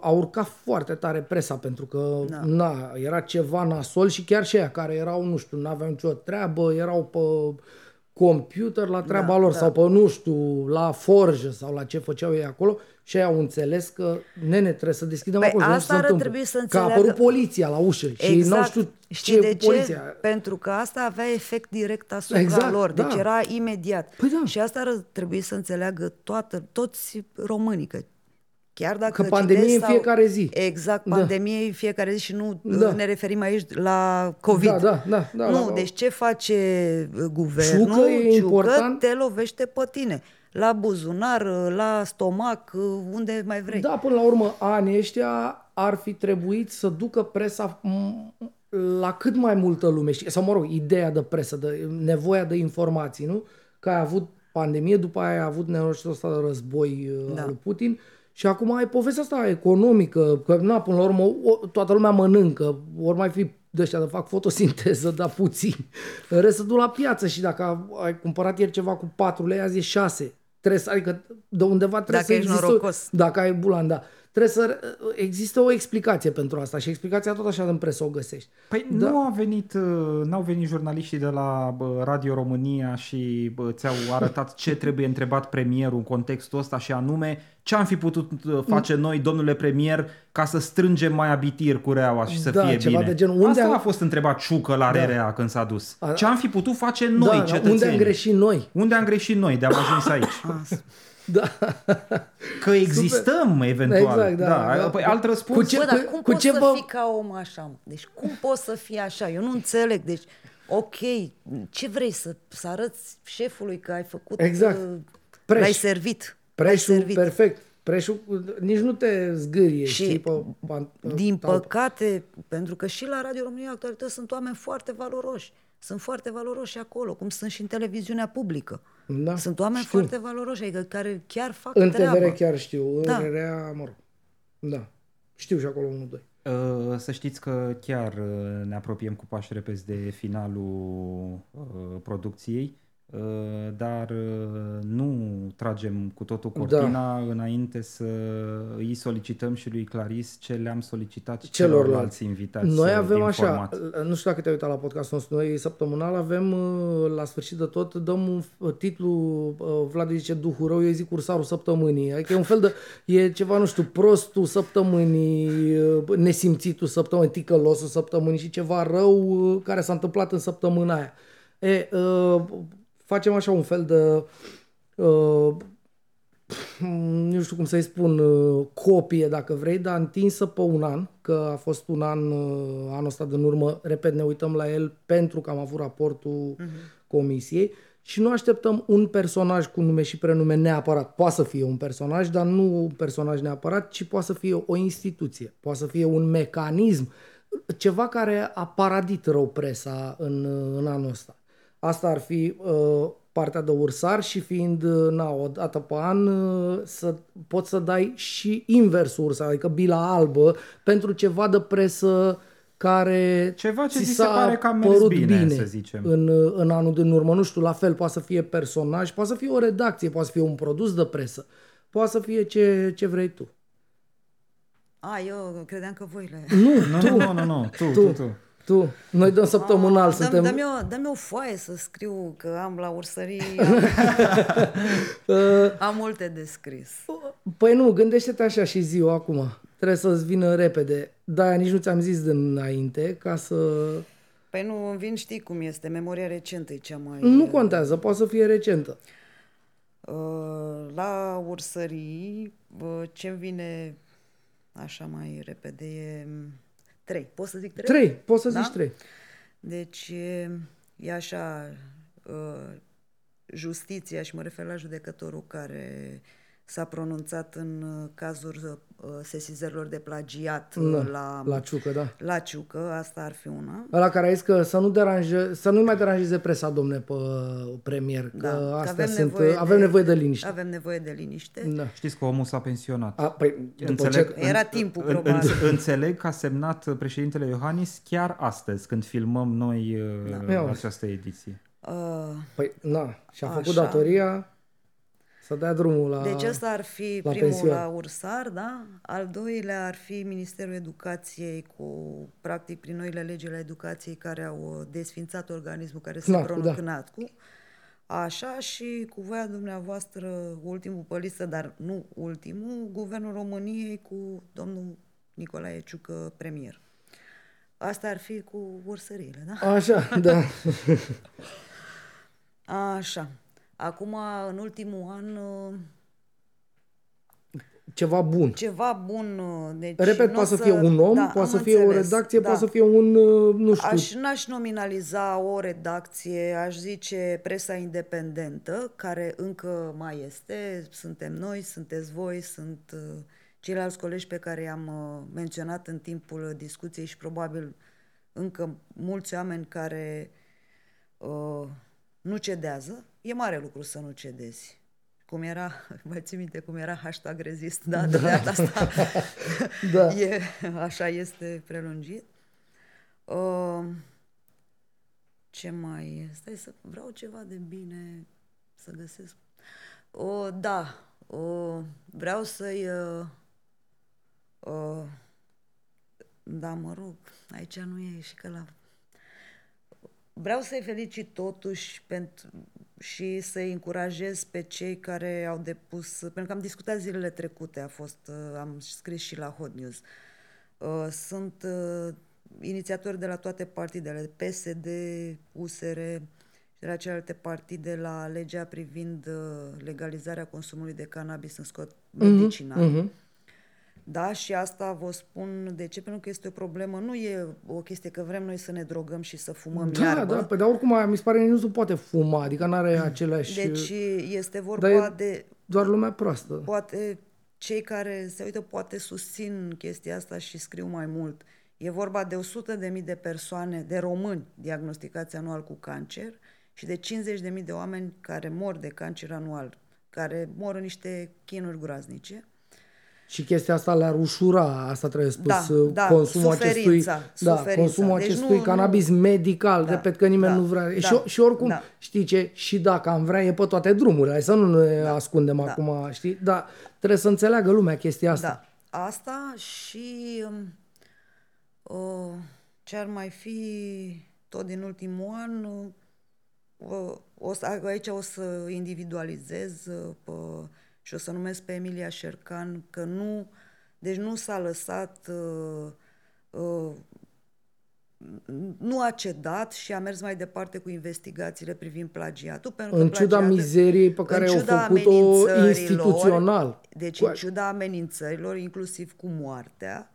Speaker 3: a urcat foarte tare presa, pentru că
Speaker 2: Da.
Speaker 3: na, era ceva nasol și chiar și aia care erau, nu știu, n-aveau nicio treabă, erau pe computer la treaba
Speaker 2: Da,
Speaker 3: lor
Speaker 2: da.
Speaker 3: sau pe, nu știu, la forjă sau la ce făceau ei acolo și ei au înțeles că, nene, trebuie să deschidem
Speaker 2: Păi
Speaker 3: acolo, să nu
Speaker 2: asta
Speaker 3: se
Speaker 2: ar
Speaker 3: întâmplă.
Speaker 2: trebui să
Speaker 3: Că a
Speaker 2: înțeleagă-
Speaker 3: apărut poliția la ușă și ei n-au știut
Speaker 2: Știi
Speaker 3: ce
Speaker 2: de
Speaker 3: e
Speaker 2: ce?
Speaker 3: poliția.
Speaker 2: Pentru că asta avea efect direct asupra
Speaker 3: Exact,
Speaker 2: lor, deci
Speaker 3: da.
Speaker 2: era imediat.
Speaker 3: Păi da.
Speaker 2: Și asta ar trebui să înțeleagă toată, toți românii, că chiar dacă
Speaker 3: Că pandemie
Speaker 2: citesc
Speaker 3: în fiecare zi.
Speaker 2: Exact,
Speaker 3: Da.
Speaker 2: pandemie în fiecare zi și nu
Speaker 3: Da.
Speaker 2: ne referim aici la COVID.
Speaker 3: Da, da, da, da,
Speaker 2: nu,
Speaker 3: la-
Speaker 2: deci ce face uh, guvernul?
Speaker 3: Ciucă e important.
Speaker 2: te lovește pe tine. La buzunar, la stomac, unde mai vrei.
Speaker 3: Da, până la urmă, anii ăștia ar fi trebuit să ducă presa m, la cât mai multă lume, știi? sau mă rog, ideea de presă, de nevoia de informații, nu? Că ai avut pandemie, după aia ai avut nenorocitul ăsta de război
Speaker 2: Da.
Speaker 3: da. al lui Putin și acum ai povestea asta economică, că na, până la urmă o, toată lumea mănâncă, ori mai fi de ăștia de fac fotosinteză, dar puțin. În rest se duc la piață și dacă ai cumpărat ieri ceva cu 4 lei, azi e 6. Trebuie să, adică de undeva trebuie
Speaker 2: Dacă
Speaker 3: să
Speaker 2: ești
Speaker 3: existe,
Speaker 2: norocos.
Speaker 3: dacă ai bulan, da. Trebuie să există o explicație pentru asta și explicația tot așa în presă o găsești.
Speaker 1: Păi da. nu a venit, uh, n-au venit jurnaliștii de la Radio România și ți-au arătat ce trebuie întrebat premierul în contextul ăsta și anume ce am fi putut uh, face mm. noi, domnule premier, ca să strângem mai abitir cu reaua și să
Speaker 3: da,
Speaker 1: fie
Speaker 3: ceva
Speaker 1: bine.
Speaker 3: De genul, unde
Speaker 1: Asta
Speaker 3: am...
Speaker 1: a fost întrebat Ciucă la da. RRA când s-a dus. A... Ce am fi putut face noi, da, cetățenii?
Speaker 3: Unde am greșit noi?
Speaker 1: Unde am greșit noi de am ajuns aici?
Speaker 3: Da.
Speaker 1: Că existăm, Super. eventual. Exact, da. da. da. Păi alt răspuns.
Speaker 2: Cu ce, Bă, dar cum cu poți ce să vă... fii ca om așa? Deci cum poți să fii așa? Eu nu înțeleg. Deci, ok, ce vrei să, să arăți șefului că ai făcut...
Speaker 3: Exact. Uh,
Speaker 2: Preș. L-ai servit.
Speaker 3: Preșul, servit. perfect. Preșul nici nu te zgârie.
Speaker 2: Și,
Speaker 3: știi,
Speaker 2: pe, din păcate, pentru că și la Radio România Actualități sunt oameni foarte valoroși. Sunt foarte valoroși acolo, cum sunt și în televiziunea publică. Da, Sunt oameni știu. foarte valoroși, adică care chiar fac
Speaker 3: în
Speaker 2: treabă.
Speaker 3: În TVR chiar știu, da. în RRA, mă rog. Da, știu și acolo unul, doi.
Speaker 1: Uh, să știți că chiar uh, ne apropiem cu pași repezi de finalul uh, producției. Uh, dar uh, nu tragem cu totul da. cortina da. înainte să îi solicităm și lui Claris ce le-am solicitat celorlalți invitați
Speaker 3: Noi avem așa,
Speaker 1: format.
Speaker 3: nu știu dacă te-ai uitat la podcastul nostru, noi săptămânal avem uh, la sfârșit de tot, dăm un titlu, Vlad zice Duhul rău, eu zic cursarul săptămânii, adică e un fel de, e ceva, nu știu, prostul săptămânii, nesimțitul săptămânii, ticălosul săptămânii și ceva rău care s-a întâmplat în săptămâna aia. E, uh, facem așa un fel de uh, nu știu cum să-i spun, uh, copie dacă vrei, dar întinsă pe un an, că a fost un an, uh, anul ăsta din urmă, repet, ne uităm la el pentru că am avut raportul uh-huh. comisiei și nu așteptăm un personaj cu nume și prenume neapărat. Poate să fie un personaj, dar nu un personaj neapărat, ci poate să fie o instituție, poate să fie un mecanism, ceva care a paradit rău presa în, în anul ăsta. Asta ar fi uh, partea de ursar și fiind, uh, na, o dată pe an, uh, să poți să dai și inversul ursar, adică bila albă, pentru ceva de presă care
Speaker 1: Ceva ce ți se pare că a mers bine, bine, să zicem.
Speaker 3: În, uh, în anul din urmă. Nu știu, la fel, poate să fie personaj, poate să fie o redacție, poate să fie un produs de presă, poate să fie ce, ce vrei tu.
Speaker 2: A, eu credeam că voi le...
Speaker 3: Nu,
Speaker 1: nu, nu, nu, nu, tu, tu, tu. tu.
Speaker 3: Tu, noi dăm săptămânal,
Speaker 2: ah,
Speaker 3: suntem...
Speaker 2: Dă-mi o, dă o foaie să scriu, că am la ursării... am multe de scris.
Speaker 3: Păi nu, gândește-te așa și ziua acum. Trebuie să-ți vină repede. Da, nici nu ți-am zis de înainte, ca să...
Speaker 2: Păi nu, îmi vin, știi cum este, memoria recentă e cea mai...
Speaker 3: Nu contează, poate să fie recentă.
Speaker 2: Uh, la ursării, uh, ce-mi vine așa mai repede e Trei. Poți să zic trei?
Speaker 3: Trei. Poți să da? zici trei.
Speaker 2: Deci e așa, uh, justiția, și mă refer la judecătorul care s-a pronunțat în uh, cazuri uh, sesizărilor de plagiat
Speaker 3: da,
Speaker 2: la,
Speaker 3: la Ciucă, da.
Speaker 2: La Ciucă, asta ar fi una.
Speaker 3: La care a zis că să nu, deranje, să nu mai deranjeze presa, domne, pe premier, că, da, că astea avem sunt, nevoie avem de, nevoie de liniște.
Speaker 2: Avem nevoie de liniște.
Speaker 1: Da. Știți că omul s-a pensionat.
Speaker 3: A, păi,
Speaker 1: înțeleg,
Speaker 2: ce... Era timpul, în, probabil.
Speaker 1: În, înțeleg că a semnat președintele Iohannis chiar astăzi, când filmăm noi da. această ediție. Uh,
Speaker 3: păi, na, și-a făcut datoria să dea drumul la
Speaker 2: Deci ăsta ar fi
Speaker 3: la
Speaker 2: primul
Speaker 3: pensiune.
Speaker 2: la Ursar, da? Al doilea ar fi Ministerul Educației cu, practic, prin noile legi la educației care au desfințat organismul care se pronunță da. cu. Așa și cu voia dumneavoastră, ultimul pe listă, dar nu ultimul, Guvernul României cu domnul Nicolae Ciucă, premier. Asta ar fi cu ursările, da?
Speaker 3: Așa, da.
Speaker 2: Așa. Acum, în ultimul an... Uh,
Speaker 3: ceva bun.
Speaker 2: Ceva bun. Uh, deci
Speaker 3: Repet, poate să fie un om, da, poate să fie înțeles, o redacție, da. poate să fie un, uh, nu știu...
Speaker 2: Aș, n-aș nominaliza o redacție, aș zice presa independentă, care încă mai este. Suntem noi, sunteți voi, sunt ceilalți colegi pe care i-am menționat în timpul discuției și probabil încă mulți oameni care uh, nu cedează E mare lucru să nu cedezi. Cum era, mai ții minte cum era hashtag rezist, da? De da. data asta da. e, așa este prelungit. Uh, ce mai... Stai să vreau ceva de bine să găsesc. Uh, da, uh, vreau să-i... Uh, Uh, da, mă rog, aici nu e și că la... Vreau să-i felicit totuși pentru, și să-i încurajez pe cei care au depus, pentru că am discutat zilele trecute, a fost, uh, am scris și la Hot News. Uh, sunt uh, inițiatori de la toate partidele, PSD, USR și de la celelalte partide la legea privind legalizarea consumului de cannabis în scot mhm, medicinal. Mm-hmm. Da, și asta vă spun de ce, pentru că este o problemă, nu e o chestie că vrem noi să ne drogăm și să fumăm
Speaker 3: da,
Speaker 2: iarbă.
Speaker 3: Da, da, dar oricum mi se pare că nu se poate fuma, adică nu are aceleași...
Speaker 2: Deci este vorba e de...
Speaker 3: doar lumea proastă.
Speaker 2: Poate cei care se uită poate susțin chestia asta și scriu mai mult. E vorba de 100 de mii de persoane, de români diagnosticați anual cu cancer și de 50 de mii de oameni care mor de cancer anual, care mor în niște chinuri groaznice.
Speaker 3: Și chestia asta le-ar ușura, asta trebuie spus,
Speaker 2: da, da,
Speaker 3: consumul acestui, da, consumul deci acestui
Speaker 2: nu,
Speaker 3: cannabis
Speaker 2: nu,
Speaker 3: medical, da, repet că nimeni
Speaker 2: da,
Speaker 3: nu vrea.
Speaker 2: Da,
Speaker 3: și, și oricum,
Speaker 2: da.
Speaker 3: știi ce, și dacă am vrea, e pe toate drumurile, hai să nu ne da, ascundem da. acum, știi? Da, trebuie să înțeleagă lumea chestia asta.
Speaker 2: Da, asta și uh, ce ar mai fi tot din ultimul an, uh, o să, aici o să individualizez uh, pe și o să numesc pe Emilia Șercan că nu, deci nu s-a lăsat, uh, uh, nu a cedat și a mers mai departe cu investigațiile privind plagiatul. Pentru
Speaker 3: în
Speaker 2: că
Speaker 3: ciuda
Speaker 2: plagiatul,
Speaker 3: mizeriei pe care au făcut-o instituțional.
Speaker 2: Deci în ciuda amenințărilor, inclusiv cu moartea,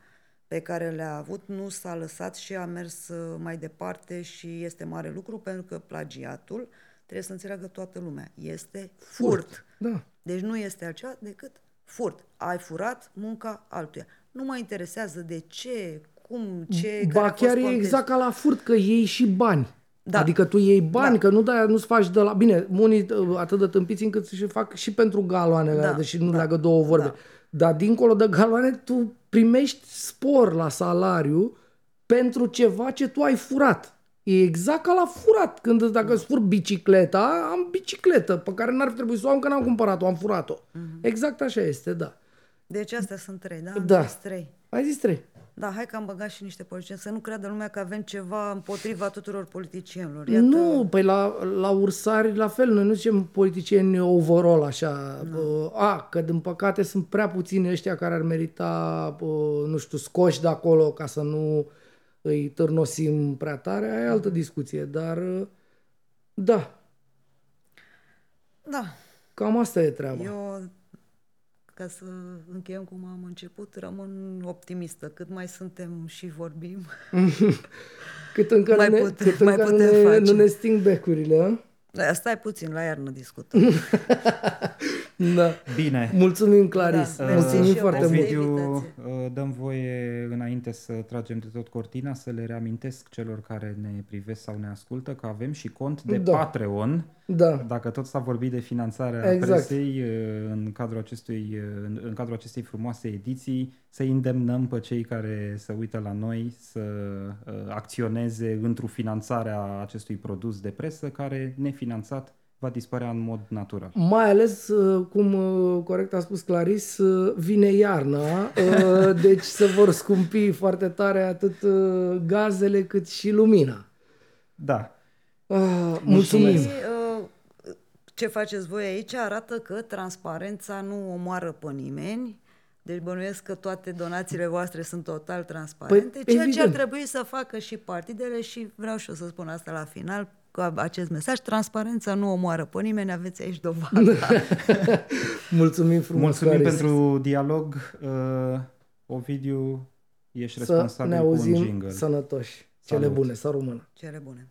Speaker 2: pe care le-a avut, nu s-a lăsat și a mers uh, mai departe și este mare lucru pentru că plagiatul, trebuie să înțeleagă toată lumea, este furt. furt.
Speaker 3: Da.
Speaker 2: Deci nu este altceva decât furt. Ai furat munca altuia. Nu mă interesează de ce, cum, ce...
Speaker 3: Ba chiar e exact ca la furt, că iei și bani.
Speaker 2: Da.
Speaker 3: Adică tu iei bani, da. că nu da, nu-ți faci de la... Bine, unii uh, atât de tâmpiți încât și fac și pentru galoanele da. deși nu da. leagă două vorbe. Da. Dar dincolo de galoane, tu primești spor la salariu pentru ceva ce tu ai furat. E exact ca la furat. Când dacă îți fur bicicleta, am bicicletă pe care n-ar trebui să o am că n-am cumpărat-o, am furat-o. Uh-huh. Exact așa este, da.
Speaker 2: Deci astea sunt trei, da? Am
Speaker 3: da.
Speaker 2: zis trei.
Speaker 3: Ai zis trei.
Speaker 2: Da, hai că am băgat și niște politicieni. Să nu creadă lumea că avem ceva împotriva tuturor politicienilor. Iată...
Speaker 3: Nu, păi la, la ursari la fel. Noi nu zicem politicieni overall așa. No. A, că din păcate sunt prea puțini ăștia care ar merita, nu știu, scoși de acolo ca să nu îi târnosim prea tare, aia e altă discuție, dar da.
Speaker 2: Da.
Speaker 3: Cam asta e treaba.
Speaker 2: Eu, ca să încheiem cum am început, rămân optimistă. Cât mai suntem și vorbim,
Speaker 3: cât încă, mai ne, pute, cât mai încă nu, ne, nu ne sting becurile.
Speaker 2: Da, stai puțin, la iarnă discutăm.
Speaker 3: da.
Speaker 1: Bine.
Speaker 3: Mulțumim, Claris. Da, Mulțumim foarte mult.
Speaker 1: Video, uh, dăm voie, înainte să tragem de tot cortina, să le reamintesc celor care ne privesc sau ne ascultă că avem și cont de da. Patreon.
Speaker 3: Da.
Speaker 1: Dacă tot s-a vorbit de finanțarea exact. presei uh, în cadrul, acestui, uh, în, în cadrul acestei frumoase ediții, să îndemnăm pe cei care se uită la noi să acționeze într-o finanțarea acestui produs de presă care, nefinanțat, va dispărea în mod natural.
Speaker 3: Mai ales, uh, cum uh, corect a spus Claris, uh, vine iarna, deci se vor scumpi foarte tare atât gazele cât și lumina.
Speaker 1: Da.
Speaker 3: Uh, mulțumim. Și,
Speaker 2: ce faceți voi aici arată că transparența nu omoară pe nimeni, deci bănuiesc că toate donațiile voastre sunt total transparente, păi, ceea evident. ce ar trebui să facă și partidele și vreau și eu să spun asta la final, cu acest mesaj. Transparența nu omoară pe nimeni, aveți aici dovadă.
Speaker 3: Mulțumim frumos,
Speaker 1: Mulțumim Claris. pentru dialog. Uh, Ovidiu, ești
Speaker 3: să
Speaker 1: responsabil
Speaker 3: ne auzim
Speaker 1: cu un jingle.
Speaker 3: sănătoși. Cele Salut. bune, să rămână.
Speaker 2: Cele bune.